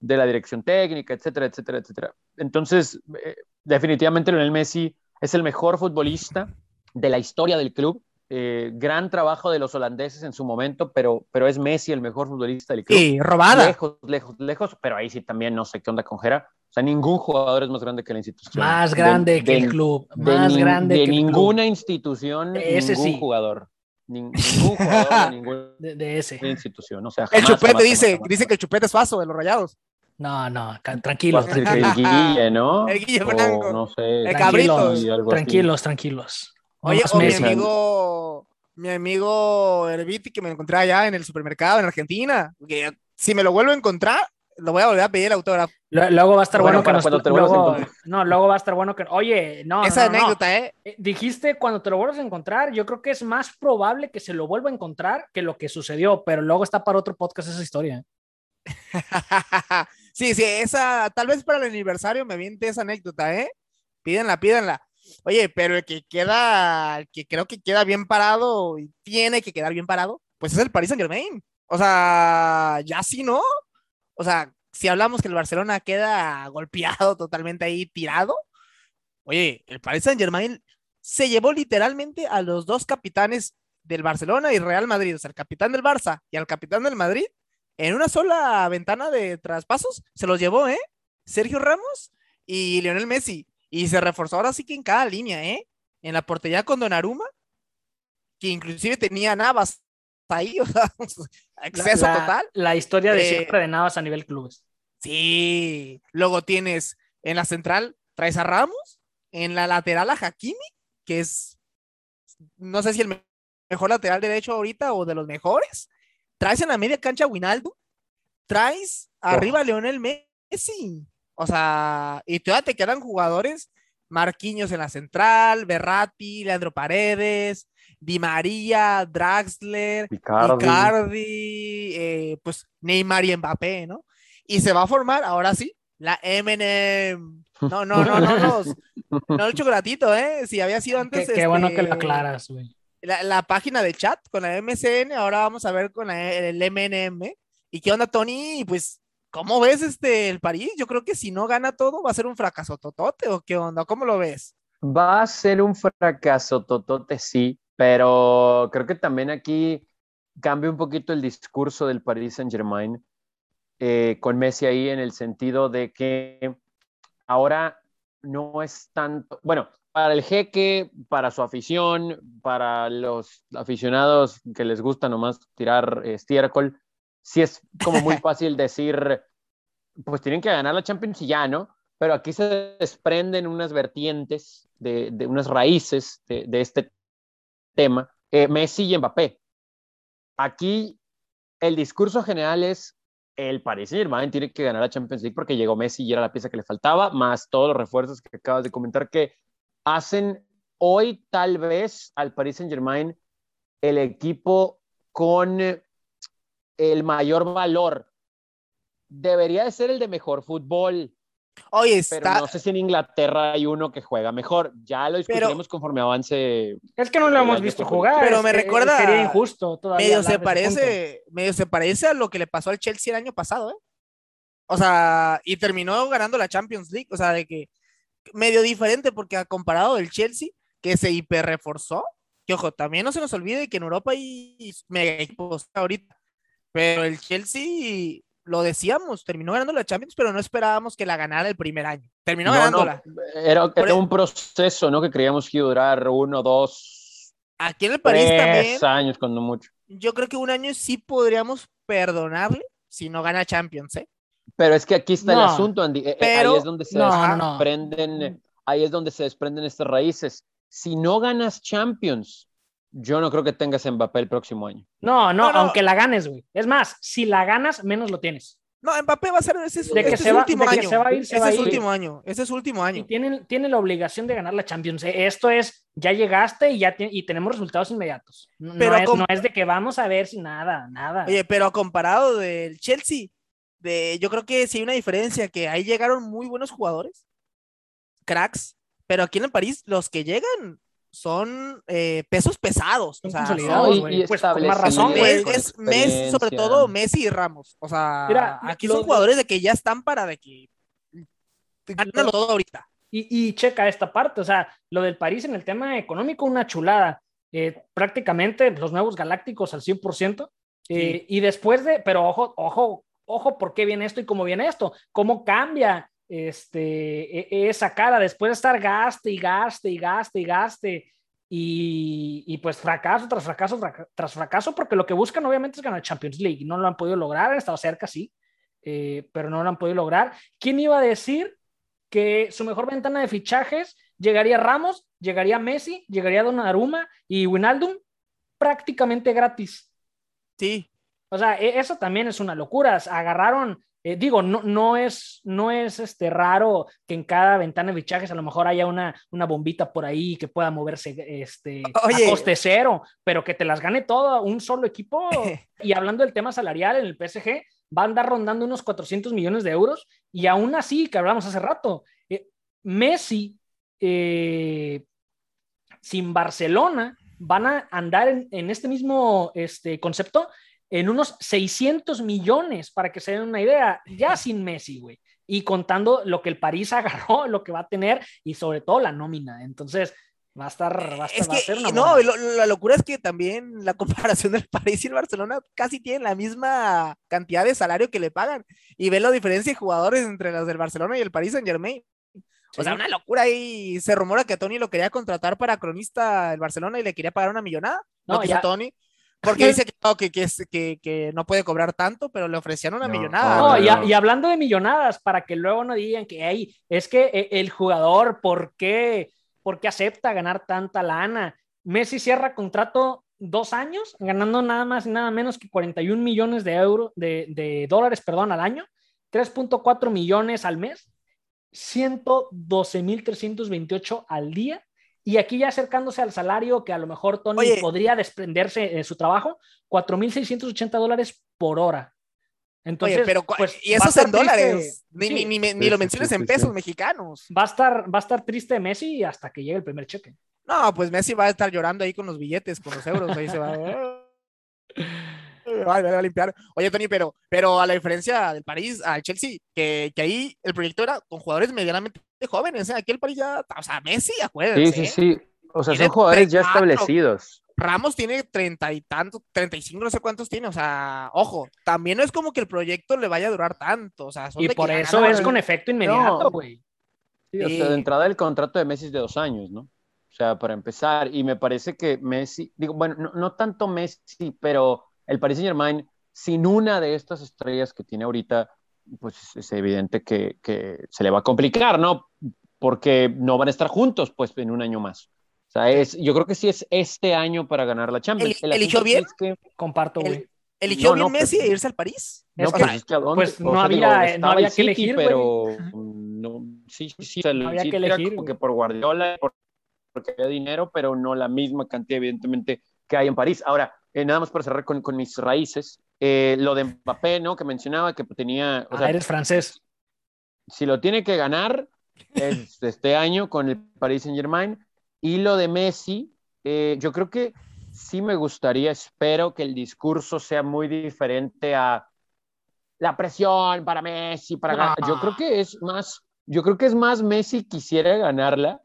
de la dirección técnica, etcétera, etcétera, etcétera. Entonces, eh, definitivamente Lionel Messi es el mejor futbolista de la historia del club eh, gran trabajo de los holandeses en su momento, pero, pero es Messi el mejor futbolista del club. Sí, robada. Lejos, lejos, lejos, pero ahí sí también no sé qué onda con Jera. O sea, ningún jugador es más grande que la institución. Más grande De- que de- el club. de Más grande de que el club. ninguna institución, Ese ningún sí. jugador. Nin- ningún jugador de ninguna De, de ese. institución. O sea, El chupete jamás, dice, jamás, jamás. dice que el chupete es faso de los rayados. No, no, ca- tranquilos. Que el Guille, ¿no? El Guille O Franco. no sé. El cabrito. sí, algo así. Tranquilos, tranquilos. Oye, más o mi amigo, mi amigo Herbiti que me encontré allá en el supermercado en Argentina. Que si me lo vuelvo a encontrar, lo voy a volver a pedir el autógrafo. Lo- Luego va a estar Bueno, bueno, que nos cuando te vuelvas a luego, encontrar. no, luego va a estar bueno que oye, no, Esa no, no, no. anécdota, ¿eh? Eh, Dijiste cuando te lo vuelvas a encontrar, yo creo que es más probable que se lo vuelva a encontrar que lo que sucedió, pero luego está para otro podcast esa historia. sí, sí, esa, tal vez para el aniversario me viente esa anécdota, ¿eh? Pídenla, pídenla. Oye, pero el que queda, el que creo que queda bien parado y tiene que quedar bien parado, pues es el Paris Saint Germain. O sea, ya sí, ¿no? O sea, si hablamos que el Barcelona queda golpeado totalmente ahí, tirado, oye, el Paris Saint Germain se llevó literalmente a los dos capitanes del Barcelona y Real Madrid, o sea, el capitán del Barça y al capitán del Madrid, en una sola ventana de traspasos, se los llevó, ¿eh? Sergio Ramos y Lionel Messi. Y se reforzó ahora sí que en cada línea, ¿eh? En la portería con Donnarumma, que inclusive tenía Navas ahí, o sea, exceso la, total. La historia de Eh, siempre de Navas a nivel clubes. Sí. Luego tienes en la central, traes a Ramos, en la lateral a Hakimi, que es, no sé si el me- mejor lateral derecho ahorita o de los mejores. Traes en la media cancha a Winaldo, traes arriba a Leonel Messi. O sea, y todavía te quedan jugadores, Marquinhos en la central, Berratti, Leandro Paredes, Di María, Draxler, Icardi. Icardi, eh, pues Neymar y Mbappé, ¿no? Y se va a formar, ahora sí, la M&M. No, no, no, no, los, no el chocolatito, ¿eh? Si había sido Qué, antes. qué bueno que lo este, aclaras, güey. La, la página de chat con la MCN, ahora vamos a ver con la- el M&M. ¿Y qué onda, Tony? Pues, ¿cómo ves este el París? Yo creo que si no gana todo, va a ser un fracaso totote, ¿o qué onda? ¿Cómo lo ves? Va a ser un fracaso, Totote, sí, pero creo que también aquí cambia un poquito el discurso del Paris Saint-Germain eh, con Messi ahí en el sentido de que ahora no es tanto, bueno, para el jeque, para su afición, para los aficionados que les gusta nomás tirar estiércol, sí es como muy fácil decir, pues tienen que ganar la Champions y ya, ¿no? Pero aquí se desprenden unas vertientes, de, de unas raíces de, de este tema, eh, Messi y Mbappé. Aquí el discurso general es el Paris Saint-Germain tiene que ganar la Champions League porque llegó Messi y era la pieza que le faltaba, más todos los refuerzos que acabas de comentar que hacen hoy tal vez al Paris Saint-Germain el equipo con el mayor valor. Debería de ser el de mejor fútbol, Oye, pero está, no sé si en Inglaterra hay uno que juega mejor. Ya lo discutiremos conforme avance. Es que no lo hemos visto jugar. Pero es me que recuerda- Sería injusto todavía. medio se parece, medio se parece a lo que le pasó al Chelsea el año pasado, ¿eh? O sea, y terminó ganando la Champions League, o sea, de que medio diferente porque ha comparado del Chelsea, que se hiperreforzó, que ojo, también no se nos olvide que en Europa hay mega equipos ahorita, pero el Chelsea, lo decíamos, terminó ganando la Champions, pero no esperábamos que la ganara el primer año. Terminó No, no, ganándola. era, e- un proceso, ¿no? Que creíamos que iba a durar uno, dos, Aquí en el París también. tres años, cuando mucho. yo creo que un año sí podríamos perdonarle si no gana Champions, ¿eh? Pero es que aquí está el asunto, Andy. Eh, pero- ahí es donde se no, no, no. desprenden, ahí es donde se desprenden estas raíces. Si no ganas Champions, yo no creo que tengas Mbappé el próximo año. No, no, No, no. aunque la ganes, güey. Es más, si la ganas, menos lo tienes. No, Mbappé va a ser ese es, De que este se es va- último de que año. se va a ir, se ese va es ir. último año. Ese es último Y año. tiene, tiene la obligación de ganar la Champions. Eh, Esto es, ya llegaste y ya y tenemos resultados inmediatos. No, Pero no es, com- no es de que vamos a ver si nada, nada. Oye, pero comparado del Chelsea, de, yo creo que sí hay una diferencia, que ahí llegaron muy buenos jugadores, cracks, pero aquí en el París los que llegan son eh, pesos pesados. O sea, consolidados, No, y- güey. y Pues con más razón, es, Messi, sobre todo Messi y Ramos. O sea, Mira, aquí son jugadores de que ya están para de que gánalo todo ahorita. Y, y checa esta parte, o sea, lo del París en el tema económico, una chulada. eh, prácticamente los nuevos galácticos al 100%. Eh, y después de, pero ojo, ojo, ojo, ¿por qué viene esto y cómo viene esto? ¿Cómo cambia este, e, esa cara después de estar gaste y gaste y gaste y gaste? Y, pues fracaso tras fracaso tras fracaso, porque lo que buscan obviamente es ganar Champions League. No lo han podido lograr, han estado cerca, sí, eh, pero no lo han podido lograr. ¿Quién iba a decir que su mejor ventana de fichajes llegaría Ramos, llegaría Messi, llegaría Donnarumma y Winaldum prácticamente gratis? Sí. O sea, e, eso también es una locura. Agarraron eh, digo, no, no es, no es este, raro que en cada ventana de fichajes a lo mejor haya una, una bombita por ahí que pueda moverse este, a coste cero, pero que te las gane todo un solo equipo. y hablando del tema salarial en el PSG, va a andar rondando unos 400 millones de euros y aún así, que hablamos hace rato, eh, Messi eh, sin Barcelona van a andar en, en este mismo este, concepto en unos 600 millones, para que se den una idea, ya sin Messi, güey. Y contando lo que el París agarró, lo que va a tener y sobre todo la nómina. Entonces, va a estar, va a, ser una No, la locura es que también la comparación del París y el Barcelona casi tienen la misma cantidad de salario que le pagan. Y ve la diferencia de jugadores entre los del Barcelona y el París Saint Germain. O sea, una locura ahí. Se rumora que Tony lo quería contratar para cronista del Barcelona y le quería pagar una millonada. No, no ya, Tony. Porque dice que no, que, que, que, no puede cobrar tanto, pero le ofrecían una millonada. No, y, hablando de millonadas, para que luego no digan que hey, es que eh, el jugador, ¿por qué, ¿por qué acepta ganar tanta lana? Messi cierra contrato dos años, ganando nada más y nada menos que 41 millones de euros, de, de dólares, perdón, al año, 3.4 millones al mes, 112.328 al día y aquí ya acercándose al salario que a lo mejor Tony podría desprenderse de su trabajo, 4.680 dólares por hora. Entonces, pero pues, y eso es en dólares, ni, ni, ni, lo menciones en pesos mexicanos. Va a, estar, va a estar triste Messi hasta que llegue el primer cheque. No, pues Messi va a estar llorando ahí con los billetes, con los euros, ahí se va. a limpiar. Oye, Tony, pero, pero a la diferencia del París, al Chelsea, que, que ahí el proyecto era con jugadores medianamente jóvenes, ¿eh? aquí el París ya, o sea, Messi, acuérdense. Sí, sí, sí. O sea, son jugadores ya establecidos. Ramos tiene treinta y tantos, treinta y cinco, no sé cuántos tiene, o sea, ojo, también no es como que el proyecto le vaya a durar tanto, o sea, y por eso es con efecto inmediato, güey. Sí, o sea, de entrada el contrato de Messi es de dos años, ¿no? O sea, para empezar, y me parece que Messi, digo, bueno, no, no tanto Messi, pero el Paris Saint Germain, sin una de estas estrellas que tiene ahorita, pues es evidente que, se le va a complicar, ¿no? Porque no van a estar juntos, pues, en un año más. O sea, es, yo creo que sí es este año para ganar la Champions. El, ¿Eligió bien? que... Comparto, güey. ¿Eligió bien Messi pues, irse al París? No, pues, pues no, había, no había que elegir, pero no, sí, sí, sí, no había que elegir. Porque por Guardiola, porque había dinero, pero no la misma cantidad, evidentemente, que hay en París. Ahora, eh, nada más para cerrar con, con mis raíces, eh, lo de Mbappé, ¿no? Que mencionaba que tenía... O ah, eres francés. Si lo tiene que ganar es este año con el Paris Saint Germain. Y lo de Messi, eh, yo creo que sí me gustaría, espero que el discurso sea muy diferente a la presión para Messi, para ganar. Yo creo que es más, yo creo que es más Messi quisiera ganarla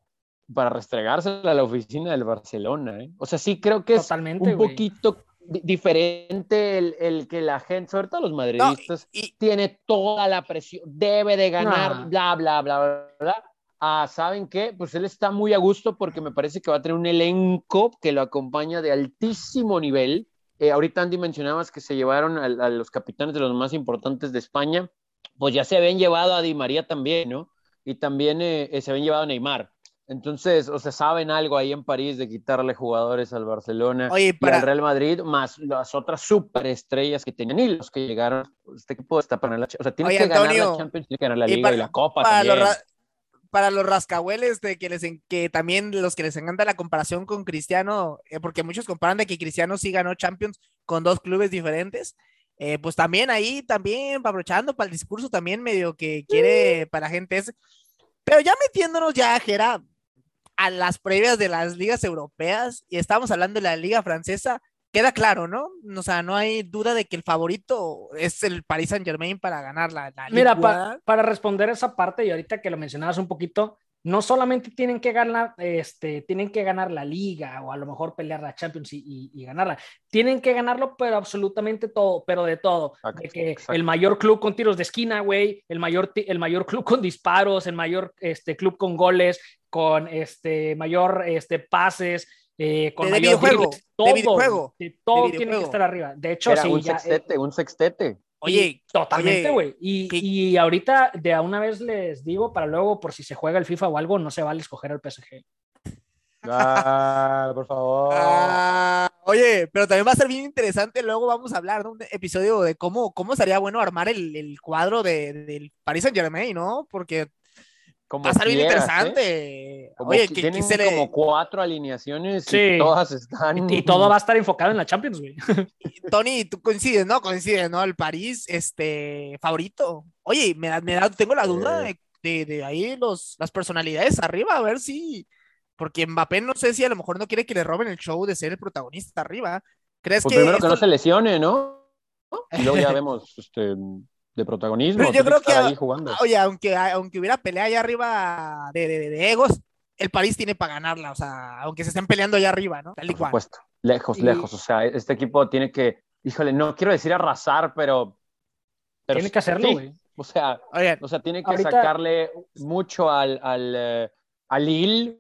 para restregársela a la oficina del Barcelona. ¿eh? O sea, sí creo que es un poquito diferente el, que la gente, sobre todo los madridistas, tiene toda la presión, debe de ganar, bla, bla, bla, bla, bla. Ah, ¿saben qué? Pues él está muy a gusto porque me parece que va a tener un elenco que lo acompaña de altísimo nivel. Eh, ahorita Andy mencionabas que se llevaron a, los capitanes de los más importantes de España, pues ya se habían llevado a Di María también, ¿no? Y también eh, se habían llevado a Neymar. Entonces, o sea, saben algo ahí en París de quitarle jugadores al Barcelona y al Real Madrid, más las otras superestrellas que tenían y los que llegaron. Este equipo está para la, o sea, tiene que ganar la Champions, tiene que ganar la Liga y la Copa para también. Los para los rascahueles de que les que también los que les encanta la comparación con Cristiano, eh, porque muchos comparan de que Cristiano sí ganó Champions con dos clubes diferentes. Eh, pues también ahí, también aprovechando para el discurso, también medio que quiere para la gente ese. Pero ya metiéndonos ya, Jera, a las previas de las ligas europeas y estamos hablando de la liga francesa, queda claro, ¿no? O sea, no hay duda de que el favorito es el Paris Saint Germain para ganar la, Mira, para responder esa parte y ahorita que lo mencionabas un poquito, no solamente tienen que ganar, este, tienen que ganar la liga o a lo mejor pelear la Champions y, ganarla. Tienen que ganarlo, pero absolutamente todo, pero de todo. de que el mayor club con tiros de esquina, güey, el mayor, el mayor club con disparos, el mayor este, club con goles, con este, mayor este, pases, eh, con de, mayor videojuego, todo, de videojuego, todo tiene que estar arriba. De hecho, sí, un eh, sextete, un sextete. Oye, totalmente, güey. Y, y, ahorita de a una vez les digo para luego, por si se juega el FIFA o algo, no se vale escoger el PSG. Ah, por favor. Ah, oye, pero también va a ser bien interesante. Luego vamos a hablar de un episodio de cómo, cómo sería bueno armar el, el cuadro de, del Paris Saint Germain, ¿no? Porque va a estar bien ¿eh? interesante. Oye, que, tienen como cuatro alineaciones y todas están. Y, todo va a estar enfocado en la Champions, güey. Tony, tú coincides, ¿no? Coincides, ¿no? El París, este, favorito. Oye, me, me da, tengo la duda de, de, ahí los, las personalidades arriba, a ver si. Porque Mbappé no sé si a lo mejor no quiere que le roben el show de ser el protagonista arriba. ¿Crees pues que.? Primero que no se lesione, ¿no? Y luego ya vemos este, de protagonismo. yo creo que, oye, aunque, aunque hubiera pelea allá arriba de, de, egos, el París tiene para ganarla, o sea, aunque se estén peleando allá arriba, ¿no? Por supuesto, lejos, lejos, o sea, este equipo tiene que, híjole, no quiero decir arrasar, pero... tiene que hacerlo, güey. O sea, o sea, tiene que sacarle mucho al, al, eh, al Lille.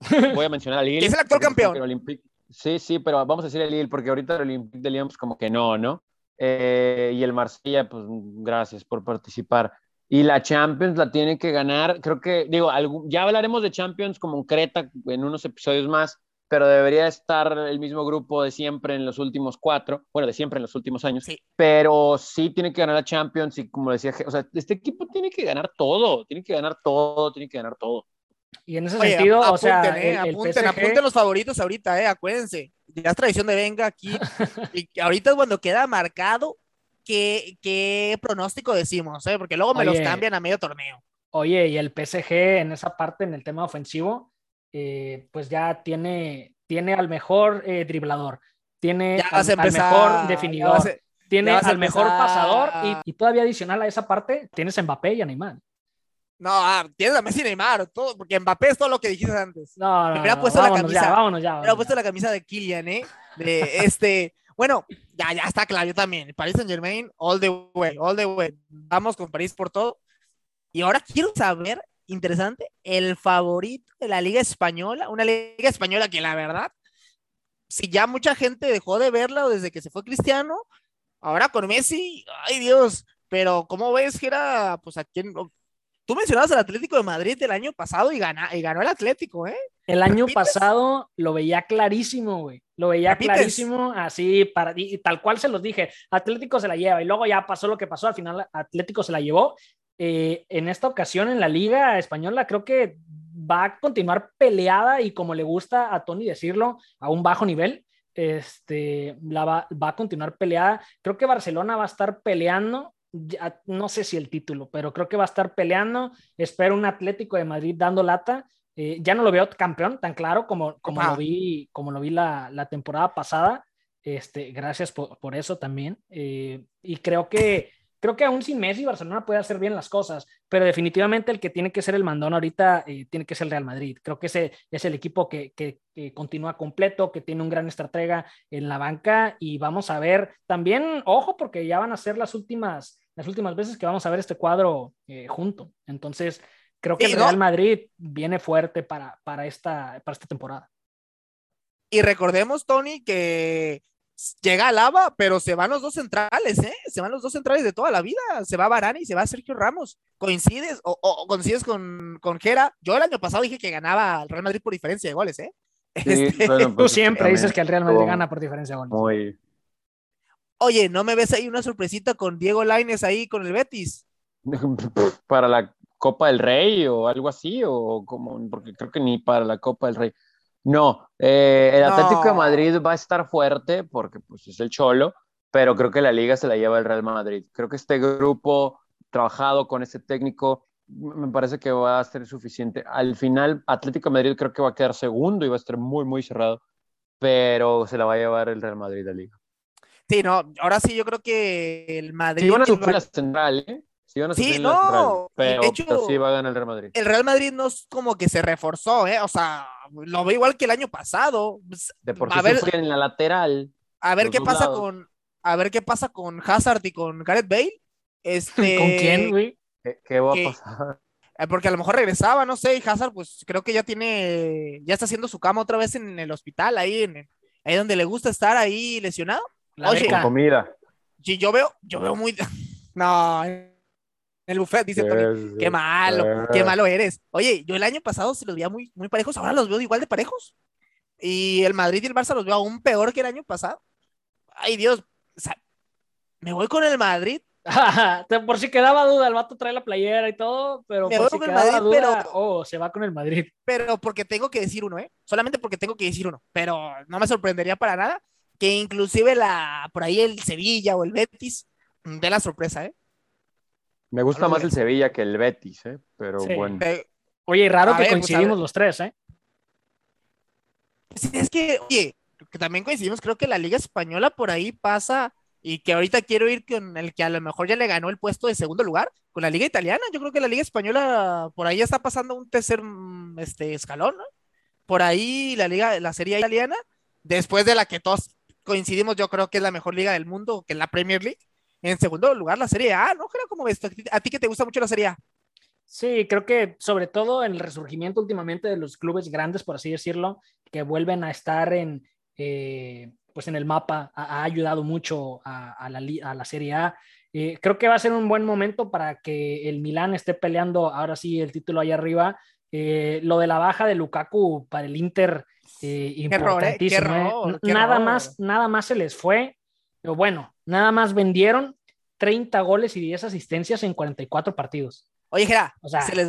Voy a mencionar al Lille. es el actual campeón. Sí, sí, pero vamos a decir el Lille, porque ahorita el Olympique de Lyon, pues como que no, ¿no? Eh, y el Marsella, pues gracias por participar. Y la Champions la tiene que ganar, creo que, digo, ya hablaremos de Champions como Creta en unos episodios más, pero debería estar el mismo grupo de siempre en los últimos cuatro, bueno, de siempre en los últimos años, sí. pero sí tiene que ganar la Champions y como decía, o sea, este equipo tiene que ganar todo, tiene que ganar todo, tiene que ganar todo. Y en ese sentido, o sea, eh, apunten, apunten los favoritos ahorita, eh, acuérdense ya es tradición de venga aquí. y ahorita es cuando queda marcado qué, qué pronóstico decimos, ¿eh? porque luego me los cambian a medio torneo. Oye, y el PSG en esa parte, en el tema ofensivo, eh, pues ya tiene, tiene al mejor eh, driblador, tiene al, mejor definidor, tiene al mejor pasador y, y, todavía adicional a esa parte tienes Mbappé y Neymar. No, ah, tienes a Messi y Neymar, todo, porque Mbappé es todo lo que dijiste antes. No, no, me hubiera puesto la camisa. Ya, vámonos ya. Me hubiera puesto la camisa de Kylian, ¿eh? De este. bueno, ya, ya está claro, yo también. París Saint Germain, all the way, all the way. Vamos con París por todo. Y ahora quiero saber, interesante, el favorito de la Liga Española, una Liga Española que la verdad, si ya mucha gente dejó de verla desde que se fue Cristiano, ahora con Messi, ay Dios, pero ¿cómo ves que era, pues a quién, Tú mencionabas al Atlético de Madrid el año pasado y, y ganó el Atlético, ¿eh? El año pasado lo veía clarísimo, güey. Lo veía clarísimo, así, para, y, tal cual se los dije. Atlético se la lleva y luego ya pasó lo que pasó. Al final, Atlético se la llevó. Eh, en esta ocasión, en la Liga Española, creo que va a continuar peleada y como le gusta a Tony decirlo, a un bajo nivel. Este, la va, va a continuar peleada. Creo que Barcelona va a estar peleando no sé si el título, pero creo que va a estar peleando. Espero un Atlético de Madrid dando lata. Eh, ya no lo veo campeón tan claro como, como lo vi, como lo vi la, la temporada pasada. Este, gracias por, por eso también. Eh, y creo que creo que aún sin Messi, Barcelona puede hacer bien las cosas, pero definitivamente el que tiene que ser el mandón ahorita eh, tiene que ser el Real Madrid. Creo que ese es el equipo que, continúa completo, que tiene un gran estratega en la banca y vamos a ver también, ojo, porque ya van a ser las últimas, las últimas veces que vamos a ver este cuadro eh, junto. Entonces, creo que el Real Madrid viene fuerte para, para, esta, para esta temporada. Y recordemos, Tony, que llega a Lava, pero se van los dos centrales, ¿eh? Se van los dos centrales de toda la vida. Se va Barani y se va Sergio Ramos. ¿Coincides o, coincides con, con Gera? Yo el año pasado dije que ganaba el Real Madrid por diferencia de goles, ¿eh? Este, Tú pues, siempre dices que el Real Madrid gana por diferencia de goles. Muy... Oye, ¿no me ves ahí una sorpresita con Diego Laines ahí con el Betis? Para la Copa del Rey o algo así, o como, porque creo que ni para la Copa del Rey. No, eh, el Atlético de Madrid va a estar fuerte porque pues, es el Cholo, pero creo que la liga se la lleva el Real Madrid. Creo que este grupo trabajado con este técnico me parece que va a ser suficiente. Al final, Atlético de Madrid creo que va a quedar segundo y va a estar muy, muy cerrado, pero se la va a llevar el Real Madrid la liga. Sí, no, ahora sí yo creo que el Madrid... Sí, van a sufrir la central, ¿eh? Sí, van a no, central, pero, de hecho- pero sí va a ganar el Real Madrid. El Real Madrid no es como que se reforzó, ¿eh? O sea, lo veo igual que el año pasado. Pues, De por a sí ver, en la lateral. a ver qué pasa lados. con, a ver qué pasa con Hazard y con Gareth Bale. Este, ¿Con quién, güey? ¿Qué, qué va que- a pasar? Eh, Porque a lo mejor regresaba, no sé, y Hazard, pues creo que ya tiene, ya está haciendo su cama otra vez en el hospital, ahí, en, ahí donde le gusta estar ahí lesionado. La Oye. Con comida. Sí, yo veo, yo veo muy, no, el buffet, dice Tony, qué malo, qué malo eres. Oye, yo el año pasado se los veía muy, muy parejos, ahora los veo igual de parejos. Y el Madrid y el Barça los veo aún peor que el año pasado. Ay, Dios, o sea, me voy con el Madrid, por si quedaba duda, el vato trae la playera y todo, pero Me por voy si con el Madrid, duda, pero- oh, se va con el Madrid. pero porque tengo que decir uno, ¿eh? Solamente porque tengo que decir uno, pero no me sorprendería para nada que inclusive la, por ahí el Sevilla o el Betis mm, dé la sorpresa, ¿eh? Me gusta más el Sevilla que el Betis, ¿eh? pero Sí. bueno. Oye, raro A que ver, pues, coincidimos los tres, ¿eh? sí, es que, oye, que también coincidimos, creo que la Liga Española por ahí pasa y que ahorita quiero ir con el que a lo mejor ya le ganó el puesto de segundo lugar, con la Liga Italiana. Yo creo que la Liga Española por ahí ya está pasando un tercer mm, este, escalón, ¿no? Por ahí la Liga, la Serie Italiana, después de la que todos coincidimos, yo creo que es la mejor liga del mundo, que es la Premier League. En segundo lugar, la Serie A, ¿no? Creo como ves, a ti que te gusta mucho la Serie A. Sí, creo que sobre todo en el resurgimiento últimamente de los clubes grandes, por así decirlo, que vuelven a estar en, eh, pues en el mapa, ha, ha ayudado mucho a, a la, li- a la Serie A. Eh, creo que va a ser un buen momento para que el Milán esté peleando ahora sí el título ahí arriba. Eh, lo de la baja de Lukaku para el Inter. Qué error, qué nada error. más, nada más se les fue. Pero bueno, nada más vendieron 30 goles y 10 asistencias en 44 partidos. Oye, O sea- se, les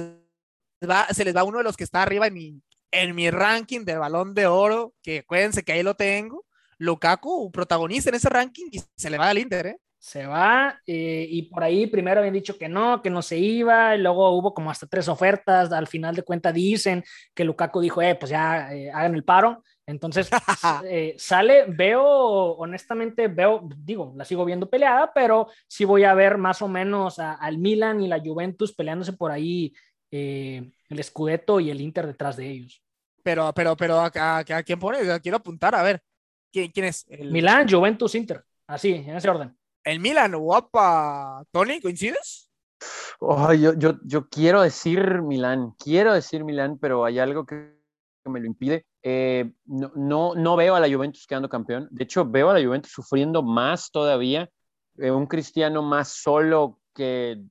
va, se les va uno de los que está arriba en mi, en mi ranking del balón de oro, que acuérdense que ahí lo tengo. Lukaku, protagonista en ese ranking, y se le va al Inter, ¿eh? se va eh, y por ahí primero habían dicho que no, que no se iba, y luego hubo como hasta tres ofertas, al final de cuentas dicen que Lukaku dijo, eh, pues ya eh, hagan el paro, entonces eh, sale, veo, honestamente veo, digo, la sigo viendo peleada, pero sí voy a ver más o menos a- al Milan y la Juventus peleándose por ahí eh, el Scudetto y el Inter detrás de ellos. Pero, pero, pero, ¿a, a- a quién pone? Quiero apuntar, a ver. ¿Quién, quién es? El, Milan, Juventus, Inter, así, en ese orden. El Milan, guapa. Tony, ¿coincides? Ay, yo, yo, yo quiero decir Milán, quiero decir Milán, pero hay algo que, que me lo impide. Eh, no, no, no veo a la Juventus quedando campeón. De hecho, veo a la Juventus sufriendo más todavía. Eh, un cristiano más solo que.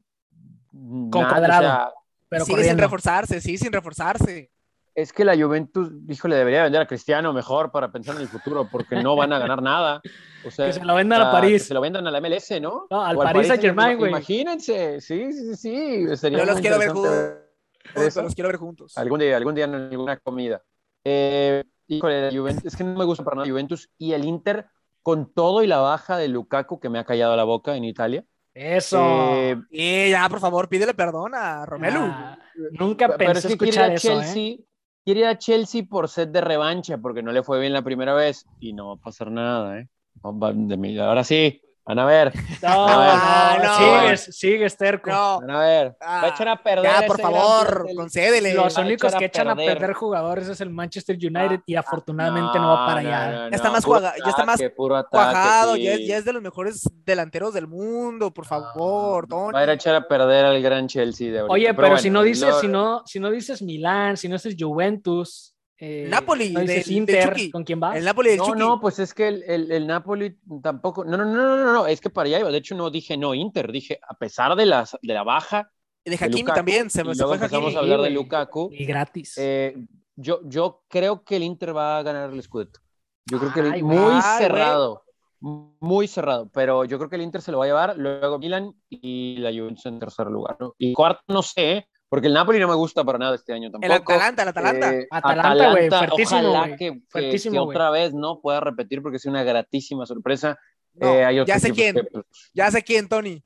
Con nada, o Cuadrado. sea, Pero sigue sin corriendo. reforzarse, sí, sin reforzarse. es que la Juventus, híjole, debería vender a Cristiano mejor para pensar en el futuro, porque no van a ganar nada. O sea, Que se lo vendan a que París. se lo vendan a la MLS, ¿no? No, al O Paris Saint-Germain, güey. Imagínense, sí, sí, sí. Sería Yo los quiero ver juntos. ver. Los quiero ver juntos. Algún día, algún día en alguna comida. Eh, híjole, la Juventus, es que no me gusta para nada la Juventus y el Inter con todo y la baja de Lukaku que me ha callado la boca en Italia. Eso. Eh, Y ya, por favor, pídele perdón a Romelu. Ah, nunca pero pensé es que quiere ir escuchar a eso, ¿eh? Chelsea, quiere ir a Chelsea por sed de revancha porque no le fue bien la primera vez y no va a pasar nada, ¿eh? Ahora sí, van a ver, No, Ah, no, no. sigues, sigues terco. No, van a ver. Va a echar a perder. ya, por favor, concédele. Los va a únicos a que echan a perder. perder jugadores es el Manchester United Ah, y afortunadamente no, va para no, allá. no, Ya está más puro juega- ya está más ataque, puro ataque, cuajado, sí. ya, es, ya es de los mejores delanteros del mundo, por favor, Tony. Va a ir a echar a perder al gran Chelsea de ahorita. Oye, pero, si bueno, no dices, lo- si no, si no dices Milán, si no dices Juventus, eh, Napoli, no dices Inter. ¿con quién vas? El Napoli del No, Chucky. no, pues es que el, el, el Napoli tampoco. No, no, no, no, no, no, es que para allá iba. De hecho, no dije no Inter, dije a pesar de, las, de la baja. de de Hakimi Lukaku, también, se, y se luego fue empezamos Hakimi. a hablar de. Lukaku. Y gratis. eh, yo, yo creo que el Inter va a ganar el Scudetto. Yo creo que el- Ay, muy güey. Ay, cerrado, muy cerrado. Pero yo creo que el Inter se lo va a llevar, luego Milan y la Juventus en tercer lugar. ¿no? Y cuarto, no sé, porque el Napoli no me gusta para nada este año El tampoco. Atalanta, el Atalanta. Eh, Atalanta, güey, fuertísimo, Ojalá que, que- fuertísimo, que güey. otra vez no pueda repetir porque es una gratísima sorpresa. No, Eh, hay ya sé quién, que, pues, ya sé quién, Tony.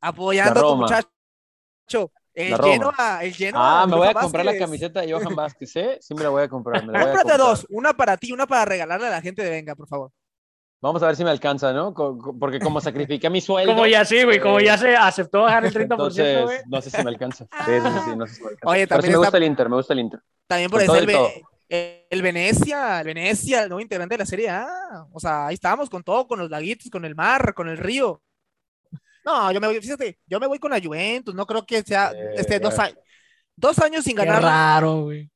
Apoyando a tu muchacho. El. Genoa, el Genoa. Ah, me voy a comprar la camiseta de Johan Vázquez, ¿eh? Sí me la voy a comprar. Me la voy a Cómprate comprar. dos, una para ti y una para regalarle a la gente de Venga, por favor. Vamos a ver si me alcanza, ¿no? Porque como sacrifiqué mi sueldo. Como ya sí, güey, como eh, ya se aceptó bajar el 30%, Entonces, güey. no sé si me alcanza. Sí, sí, sí, no sé si me alcanza. Oye, Pero sí también me gusta el Inter, me gusta el Inter. También por Con eso el, el Venecia, el Venecia, el nuevo integrante de la Serie A. O sea, ahí estábamos con todo, con los laguitos, con el mar, con el río. No, yo me voy, fíjate, yo me voy con la Juventus, no creo que sea Eh, este, dos, ves. a- dos años sin Qué ganar, raro, güey.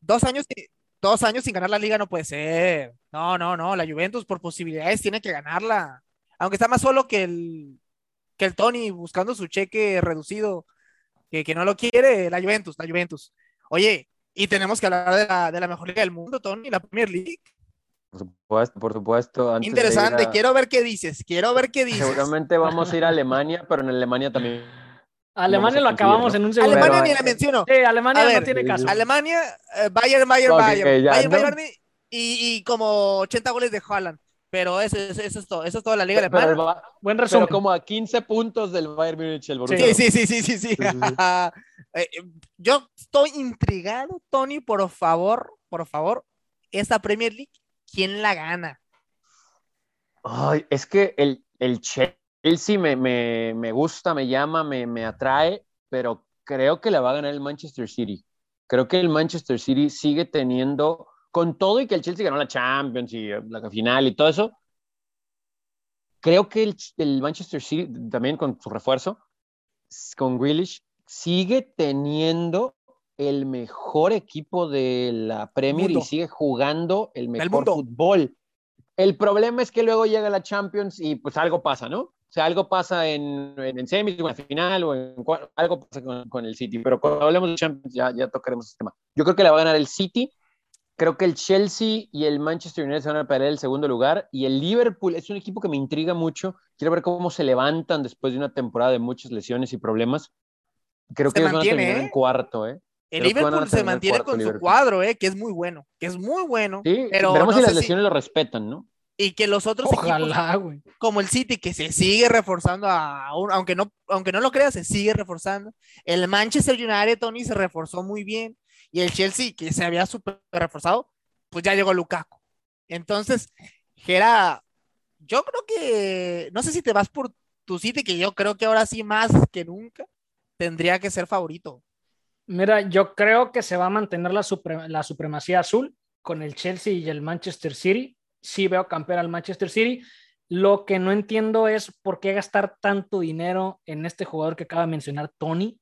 dos años, sin- dos años sin ganar la liga no puede ser. No, no, no, la Juventus por posibilidades tiene que ganarla. Aunque está más solo que el, que el Tony buscando su cheque reducido, que, que no lo quiere, la Juventus, la Juventus. Oye, y tenemos que hablar de la, de la mejor liga del mundo, Tony, la Premier League. Por supuesto, por supuesto. antes Interesante, a- quiero ver qué dices, quiero ver qué dices. Seguramente vamos a ir a Alemania, pero en Alemania también. Alemania lo acabamos en un segundo. Alemania ni la menciono. Sí, Alemania no tiene caso. Alemania, eh, Bayern, Bayern, Bayern. ya, Bayern, no. Bayern y, y como 80 goles de Haaland. Pero eso, eso, eso es todo, eso es toda la liga Pero, alemana. Buen pero resumen. como a 15 puntos del Bayern Múnich el Borussia. Sí, sí, sí, sí, sí, sí. Eh, yo estoy intrigado, Tony, por favor, por favor, esta Premier League, ¿quién la gana? Ay, es que el, el Chelsea me, me, me gusta, me llama, me, me atrae, pero creo que la va a ganar el Manchester City. Creo que el Manchester City sigue teniendo, con todo y que el Chelsea ganó la Champions y eh, la final y todo eso, creo que el, el Manchester City, también con su refuerzo, con Grealish, sigue teniendo el mejor equipo de la Premier y Mundo. sigue jugando el mejor fútbol. El problema es que luego llega la Champions y pues algo pasa, ¿no? O sea, algo pasa en, en, en semis o en la final o en algo pasa con, con el City. Pero cuando hablemos de Champions ya, ya tocaremos ese tema. Yo creo que la va a ganar el City. Creo que el Chelsea y el Manchester United se van a pelear el segundo lugar. Y el Liverpool es un equipo que me intriga mucho. Quiero ver cómo se levantan después de una temporada de muchas lesiones y problemas. Creo Se que ellos van a mantiene, terminar ¿eh? en cuarto, ¿eh? El Creo Liverpool se mantiene cuarto, con su cuadro, eh, que es muy bueno, que es muy bueno. Sí, Pero veremos no si las si- lesiones lo respetan, ¿no? Y que los otros equipos como el City, que se sigue reforzando, aunque, no, aunque no lo creas, se sigue reforzando. El Manchester United, Tony, se reforzó muy bien. Y el Chelsea, que se había super reforzado, pues ya llegó Lukaku. Entonces, Gera, yo creo que, no sé si te vas por tu City, que yo creo que ahora sí más que nunca tendría que ser favorito. Mira, yo creo que se va a mantener la, supre- la supremacía azul con el Chelsea y el Manchester City. Sí veo campeón al Manchester City. Lo que no entiendo es por qué gastar tanto dinero en este jugador que acaba de mencionar, Tony,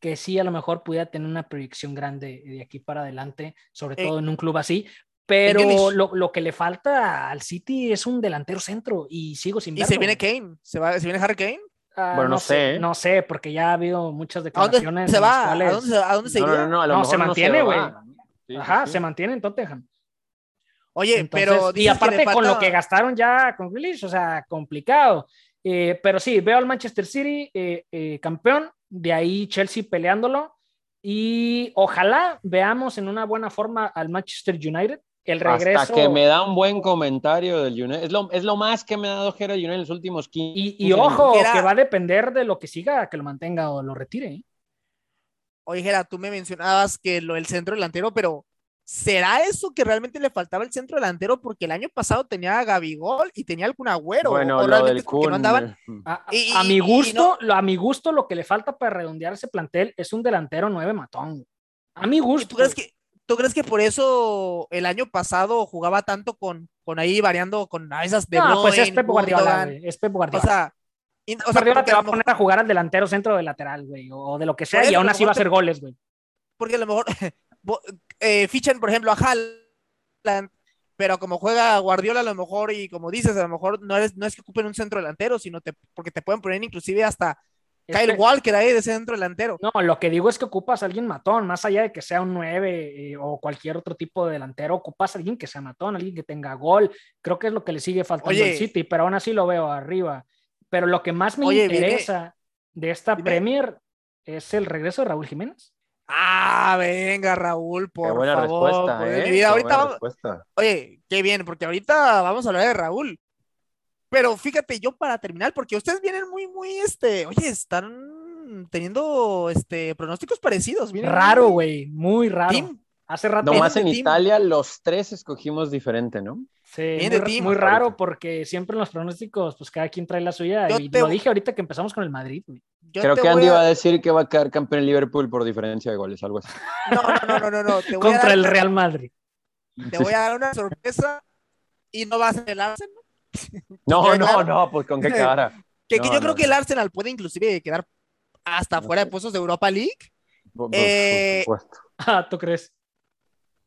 que sí a lo mejor pudiera tener una proyección grande de aquí para adelante, sobre Eh, todo en un club así. Pero lo, lo que le falta al City es un delantero centro y sigo sin Y verlo. se viene Kane, se, va, se viene Harry Kane. Ah, Bueno, no sé, ¿eh? No sé, porque ya ha habido muchas ¿A dónde declaraciones. se va? ¿A dónde se, a dónde se No, iría? no, no, a lo No, mejor se mantiene, güey. sí, Ajá, sí. se mantiene en Tottenham. Oye, Entonces, pero y aparte con lo que gastaron ya con Grealish, o sea, complicado. Eh, pero sí, veo al Manchester City eh, eh, campeón, de ahí Chelsea peleándolo y ojalá veamos en una buena forma al Manchester United. El regreso Hasta que me da un buen comentario del United. Es lo, es lo más que me ha dado Gerard United en los últimos 15 y, y ojo, Era- que va a depender de lo que siga, que lo mantenga o lo retire. Oye, Gera, tú me mencionabas que lo del centro delantero, pero ¿será eso que realmente le faltaba el centro delantero? Porque el año pasado tenía a Gabigol y tenía algún agüero. Bueno, o lo del Kun. no andaban. A, a- Y- a mi gusto, lo, a mi gusto, lo que le falta para redondear ese plantel es un delantero nueve matón. A mi ¿Y gusto. ¿Tú crees que, tú crees que por eso el año pasado jugaba tanto con, con ahí variando con a esas de no, pues es Pep Guardiola, güey, es Pep O Guardiola. sea, in- o sea, Guardiola te va a poner mejor- a jugar al delantero centro de lateral, güey, o de lo que sea, y aún así va a mejor te- hacer goles, güey. porque a lo mejor eh, fichan, por ejemplo, a Haaland, pero como juega Guardiola, a lo mejor, y como dices, a lo mejor no es, no es que ocupen un centro delantero, sino te, porque te pueden poner inclusive hasta Kyle Walker ahí de centro delantero. No, lo que digo es que ocupas a alguien matón, más allá de que sea un 9 eh, o cualquier otro tipo de delantero, ocupas a alguien que sea matón, alguien que tenga gol. Creo que es lo que le sigue faltando Oye. al City, pero aún así lo veo arriba. Pero lo que más me Oye, viene- interesa de esta. Premier es el regreso de Raúl Jiménez. Ah, venga, Raúl, por Qué buena favor. respuesta, pues, ¿eh? mi vida. Qué Ahorita buena vamos- respuesta. Oye, qué bien, porque ahorita vamos a hablar de Raúl. Pero fíjate, yo para terminar, porque ustedes vienen muy, muy, este, oye, están teniendo, este, pronósticos parecidos. vienen Raro, güey, muy raro. Team. Hace rato. Nomás en Team. Italia los tres escogimos diferente, ¿no? Sí, Bien muy, de raro ahorita. porque siempre en los pronósticos, pues cada quien trae la suya. Yo y te- lo dije ahorita que empezamos con el Madrid. güey. Yo Creo te que voy Andy a- va a decir que va a quedar campeón en Liverpool por diferencia de goles, algo así. No, no, no, no, no, no. Te voy, a Contra dar, el Real Madrid. te voy a dar una sorpresa y no va a ser el Arsenal. No, ¿Queda no, claro? no, pues con qué cara. Que, No, que yo no, creo que el Arsenal puede inclusive quedar hasta No fuera de puestos de Europa League. Por, por Eh, supuesto. Ah, ¿tú crees?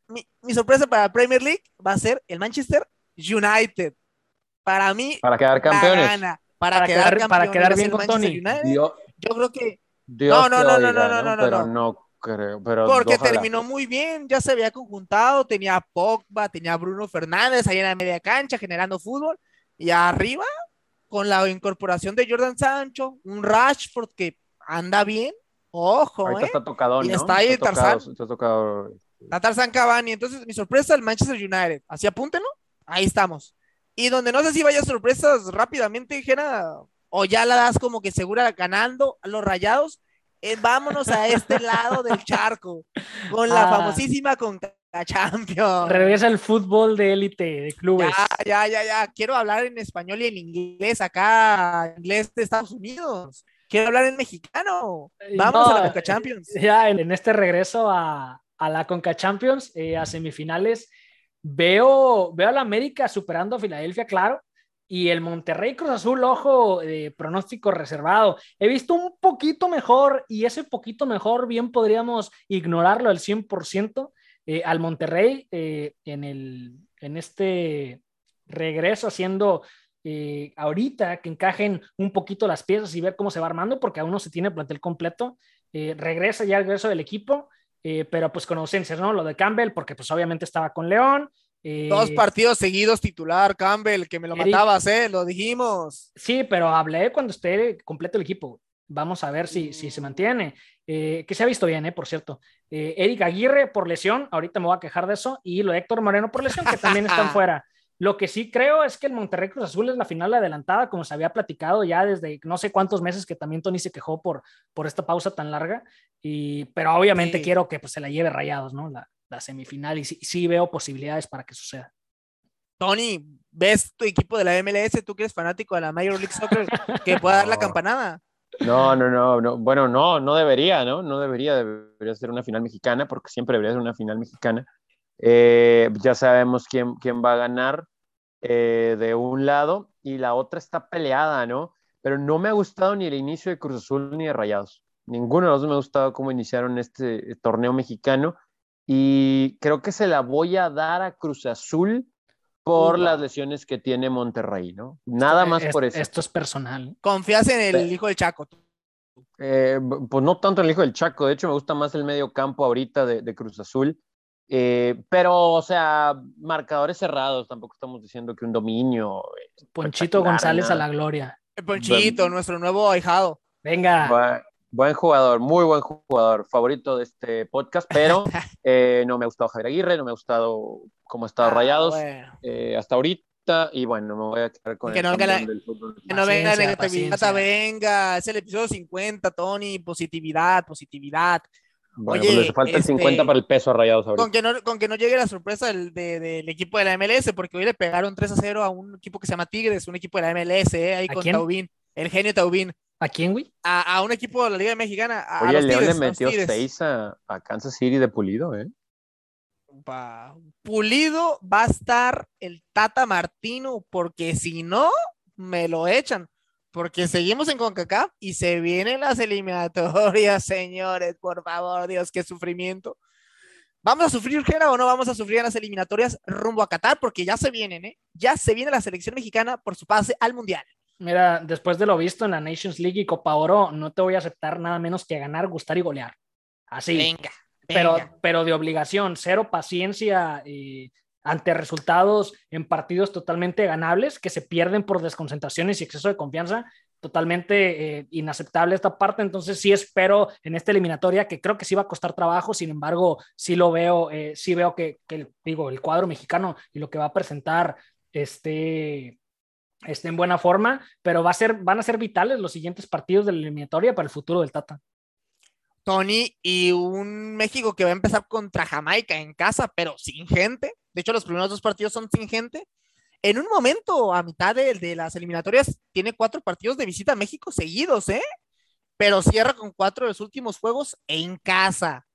Mi, mi sorpresa para la Premier League va a ser el Manchester United. Para mí, Para quedar campeones. gana. Para, Para quedar, para quedar bien con Manchester Tony. United. Yo creo que Dios no, no, no, oiga, no, no, no, no, Pero no. no creo. Pero porque ojalá. terminó muy bien, ya se había conjuntado, tenía a Pogba, tenía a Bruno Fernández ahí en la media cancha generando fútbol y arriba con la incorporación de Jordan Sancho, un Rashford que anda bien, ojo, Ahorita eh. está tocado, Y ¿no? está ahí tocado, Tarzán. está tocado. Tarzán Cavani. Entonces, mi sorpresa, el Manchester United. Así apúntenlo. Ahí estamos. Y donde no sé si vaya sorpresas rápidamente, dijera, o ya la das como que segura ganando a los rayados. eh, vámonos a este lado del charco. Con la Ah. famosísima con Champions. Regresa el fútbol de élite, de clubes. Ya, ya, ya, ya. Quiero hablar en español y en inglés acá, inglés de Estados Unidos. Quiero hablar en mexicano. Eh, Vamos no, a la Conca Champions. Ya en, en este regreso a, a la Conca Champions, eh, a semifinales, veo, veo a la América superando a Filadelfia, claro, y el Monterrey Cruz Azul, ojo, de pronóstico reservado. He visto un poquito mejor y ese poquito mejor bien podríamos ignorarlo al 100% eh, al Monterrey eh, en, el, en este regreso haciendo eh, ahorita que encajen un poquito las piezas y ver cómo se va armando, porque aún no se tiene plantel completo. Eh, regresa ya el regreso del equipo, eh, pero pues con ausencias, ¿no? Lo de Campbell, porque pues obviamente estaba con León. Eh, Dos partidos seguidos titular, Campbell, que me lo Eric- matabas, ¿eh? Lo dijimos. Sí, pero hablé cuando esté completo el equipo. Vamos a ver si, si se mantiene. Eh, que se ha visto bien, eh, por cierto. Eh, Eric Aguirre por lesión, ahorita me voy a quejar de eso, y lo de Héctor Moreno por lesión, que también están fuera. Lo que sí creo es que el Monterrey Cruz Azul es la final adelantada, como se había platicado ya desde no sé cuántos meses que también Tony se quejó por, por esta pausa tan larga. Y, pero obviamente Sí. quiero que pues, se la lleve rayados, ¿no? La, la semifinal, y sí, sí veo posibilidades para que suceda. Tony, ¿ves tu equipo de la MLS? Tú que eres fanático de la Major League Soccer, que pueda dar la No. campanada. No, no, no, no. Bueno, no, no debería, ¿no? No debería, debería ser una final mexicana, porque siempre debería ser una final mexicana. Eh, ya sabemos quién, quién va a ganar eh, de un lado y la otra está peleada, ¿no? Pero no me ha gustado ni el inicio de Cruz Azul ni de Rayados. Ninguno de los dos me ha gustado cómo iniciaron este torneo mexicano y creo que se la voy a dar a Cruz Azul por las lesiones que tiene Monterrey, ¿no? Nada más Es- por eso. Esto es personal. Confías en el hijo del Chaco. Eh, pues no tanto el hijo del Chaco, de hecho me gusta más el medio campo ahorita de, de Cruz Azul. Eh, pero, o sea, marcadores cerrados, tampoco estamos diciendo que un dominio. Ponchito González a la gloria. El Ponchito, nuestro nuevo ahijado. Venga. Buen, jugador, muy buen jugador, favorito de este podcast, pero eh, no me ha gustado Javier Aguirre, no me ha gustado cómo ha estado Ah, Rayados bueno. eh, hasta ahorita, y bueno, me voy a quedar con Y que el no venga la- del fútbol. Que no venga negatividad, venga. Es el episodio 50, Tony. Positividad, positividad. Bueno, Oye, pues le falta el este, 50 para el peso a Rayados ahorita. Con que, no, con que no llegue la sorpresa del, de- del equipo de la MLS, porque hoy le pegaron 3 a 0 a un equipo que se llama Tigres, un equipo de la MLS, eh, ahí ¿A con quién? Taubín, el genio Taubín, ¿A quién, güey? a, a un equipo de la Liga Mexicana. A, a Oye, los el León Tigres, le a los metió Tigres. 6 a, a Kansas City de pulido, ¿eh? Pa- Pulido va a estar el Tata Martino, porque si no, me lo echan. Porque seguimos en CONCACAF y se vienen las eliminatorias, señores. Por favor, Dios, qué sufrimiento. ¿Vamos a sufrir, Gera, o no vamos a sufrir en las eliminatorias rumbo a Qatar? Porque ya se vienen, ¿eh? Ya se viene la selección mexicana por su pase al Mundial. Mira, después de lo visto en la Nations League y Copa Oro, no te voy a aceptar nada menos que ganar, gustar y golear. Así. Venga, pero, venga. pero de obligación, cero paciencia ante resultados en partidos totalmente ganables que se pierden por desconcentraciones y exceso de confianza. Totalmente eh, inaceptable esta parte. Entonces, sí espero en esta eliminatoria que creo que sí va a costar trabajo. Sin embargo, sí lo veo, eh, sí veo que, que el- digo, el cuadro mexicano y lo que va a presentar este, esté en buena forma, pero va a ser, van a ser vitales los siguientes partidos de la eliminatoria para el futuro del Tata. Tony y un México que va a empezar contra Jamaica en casa, pero sin gente. De hecho, los primeros dos partidos son sin gente. en un momento, a mitad de, de, las eliminatorias, tiene cuatro partidos de visita a México seguidos, ¿eh? Pero cierra con cuatro de los últimos juegos en casa.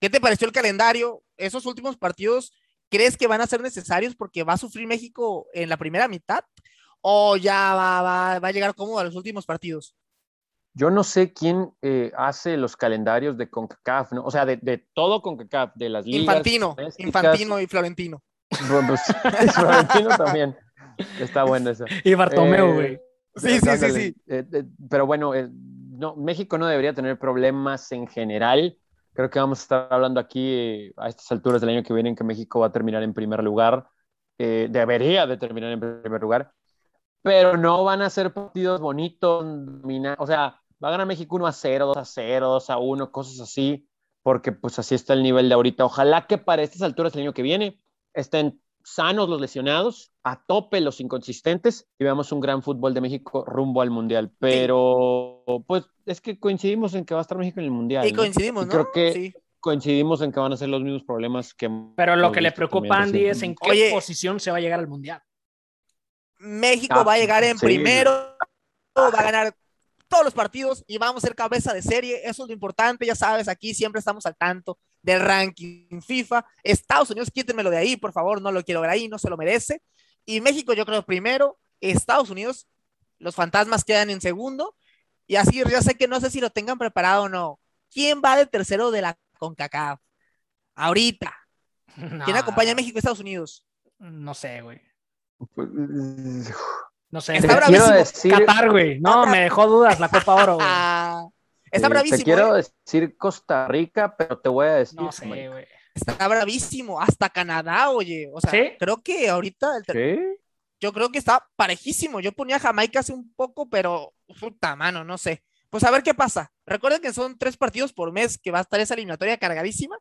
¿Qué te pareció el calendario? Esos últimos partidos, ¿crees que van a ser necesarios porque va a sufrir México en la primera mitad? ¿O ya va, va, va a llegar cómodo a los últimos partidos? Yo no sé quién eh, hace los calendarios de CONCACAF, ¿no? O sea, de, de todo CONCACAF, de las ligas. Infantino, Infantino y Florentino. Pues, Florentino también. Está bueno eso. Y Bartomeu, Eh, güey. Sí, sí, sí, sí. Eh, eh, pero bueno, eh, no, México no debería tener problemas en general. Creo que vamos a estar hablando aquí eh, a estas alturas del año que viene en que México va a terminar en primer lugar. Eh, debería de terminar en primer lugar. Pero no van a ser partidos bonitos. O sea, va a ganar México 1 a 0, 2 a 0, 2 a 1, cosas así. Porque pues así está el nivel de ahorita. Ojalá que para estas alturas del año que viene estén sanos los lesionados, a tope los inconsistentes y veamos un gran fútbol de México rumbo al Mundial. Pero pues es que coincidimos en que va a estar México en el Mundial. Y ¿no? coincidimos, Y ¿no? creo que Sí. coincidimos en que van a ser los mismos problemas que... Pero lo que le preocupa a Andy es en qué Oye. posición se va a llegar al Mundial. México Ah, va a llegar en sí. primero, va a ganar todos los partidos y vamos a ser cabeza de serie. Eso es lo importante, ya sabes, aquí siempre estamos al tanto del ranking FIFA. Estados Unidos, quítenmelo de ahí, por favor, no lo quiero ver ahí, no se lo merece. Y México, yo creo primero, Estados Unidos, los fantasmas quedan en segundo. Y así, ya sé que no sé si lo tengan preparado o no. ¿Quién va de tercero de la CONCACAF? Ahorita. ¿Quién No, acompaña a México y Estados Unidos? No sé, güey. Pues, No sé. Está Te quiero bravísimo. decir, Qatar, güey. No, Está me dejó dudas la Copa Oro, güey. Está eh, bravísimo. Te quiero ¿eh? decir Costa Rica, pero te voy a decir... No sé, Jamaica. güey. Está bravísimo. Hasta Canadá, oye. O sea, ¿Sí? creo que ahorita el ter- ¿Qué? yo creo que está parejísimo. Yo ponía Jamaica hace un poco, pero puta mano, no sé. Pues a ver qué pasa. Recuerden que son tres partidos por mes que va a estar esa eliminatoria cargadísima.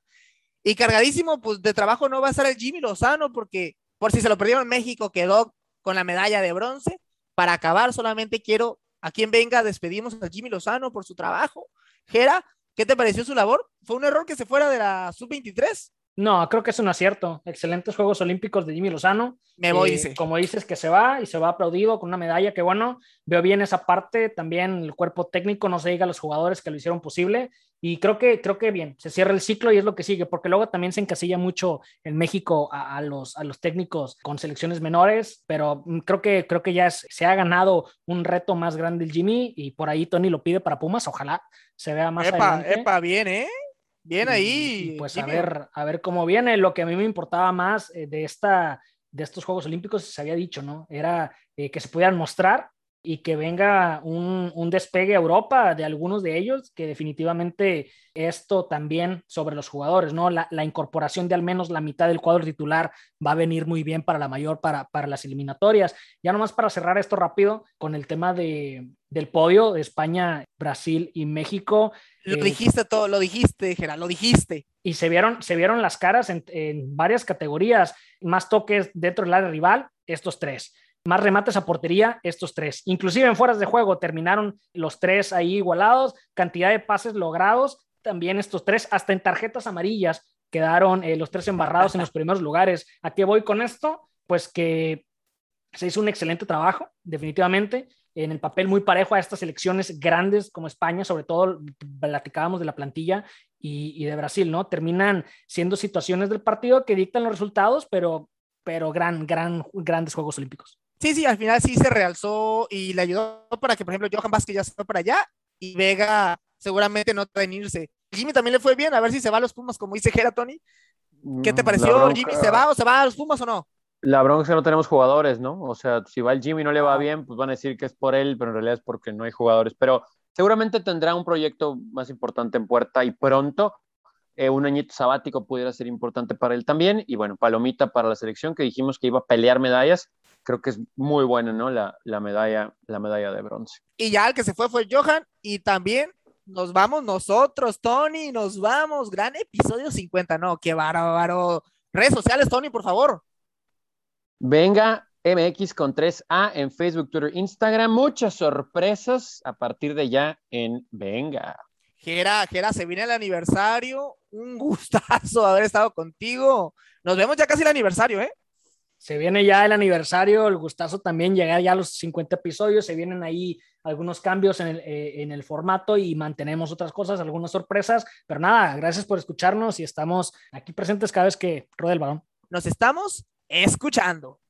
Y cargadísimo, pues de trabajo no va a estar el Jimmy Lozano, porque por si se lo perdieron México, quedó con la medalla de bronce. Para acabar, solamente quiero a quien venga, despedimos a Jimmy Lozano por su trabajo. Gera, ¿qué te pareció su labor? ¿Fue un error que se fuera de la sub-23? No, creo que es un acierto. Excelentes Juegos Olímpicos de Jimmy Lozano. Me voy, Eh, dice. Como dices, que se va y se va aplaudido con una medalla, que bueno, veo bien esa parte, también el cuerpo técnico, no se diga a los jugadores que lo hicieron posible, y creo que, creo que bien, se cierra el ciclo y es lo que sigue, porque luego también se encasilla mucho en México a, a los, a los técnicos con selecciones menores, pero mm, creo que, creo que ya se ha ganado un reto más grande el Jimmy, y por ahí Tony lo pide para Pumas, ojalá se vea más Epa, adelante. epa, bien, ¿eh? Bien Y- ahí. y pues a Jimmy. ver, a ver cómo viene. Lo que a mí me importaba más eh, de, esta, de estos Juegos Olímpicos, se había dicho, ¿no? Era eh, que se pudieran mostrar y que venga un, un despegue a Europa de algunos de ellos, que definitivamente esto también sobre los jugadores, ¿no? La, la incorporación de al menos la mitad del cuadro titular va a venir muy bien para la mayor, para, para las eliminatorias. Ya nomás para cerrar esto rápido con el tema de, del podio de España, Brasil y México. Lo eh, dijiste todo, lo dijiste, Gerard, lo dijiste. y se vieron, se vieron las caras en, en varias categorías, más toques dentro del área rival, estos tres, más remates a portería, estos tres, inclusive en fueras de juego terminaron los tres ahí igualados, cantidad de pases logrados, también estos tres, hasta en tarjetas amarillas quedaron eh, los tres embarrados en los primeros lugares. ¿A qué voy con esto? Pues que se hizo un excelente trabajo, definitivamente, en el papel muy parejo a estas elecciones grandes como España, sobre todo platicábamos de la plantilla y, y de Brasil, ¿no? Terminan siendo situaciones del partido que dictan los resultados, pero, pero gran, gran, grandes Juegos Olímpicos. Sí, sí, al final sí se realzó y le ayudó para que, por ejemplo, Johan Vázquez ya se fue para allá y Vega seguramente no va a irse. Jimmy también le fue bien, a ver si se va a los Pumas, como dice Gera Tony. ¿Qué te Mm, pareció? bronca- ¿Jimmy se va o se va a los Pumas o no? La bronca es que no tenemos jugadores, ¿no? O sea, si va el Jimmy y no le va bien, pues van a decir que es por él, pero en realidad es porque no hay jugadores. Pero seguramente tendrá un proyecto más importante en puerta y pronto. eh, un añito sabático pudiera ser importante para él también. Y bueno, palomita para la selección que dijimos que iba a pelear medallas. Creo que es muy buena, ¿no? La, la medalla, la medalla de bronce. Y ya el que se fue fue Johan y también nos vamos nosotros, Tony, nos vamos. Gran episodio 50, no, qué bárbaro. Redes sociales, Tony, por favor. Venga, MX con 3A en Facebook, Twitter, Instagram. Muchas sorpresas a partir de ya en Venga. Gera, Gera, se viene el aniversario. Un gustazo haber estado contigo. Nos vemos ya casi el aniversario, ¿eh? Se viene ya el aniversario, el gustazo también llegar ya a los 50 episodios, se vienen ahí algunos cambios en el, eh, en el, formato y mantenemos otras cosas, algunas sorpresas, pero nada, gracias por escucharnos y estamos aquí presentes cada vez que rueda el balón. Nos estamos escuchando.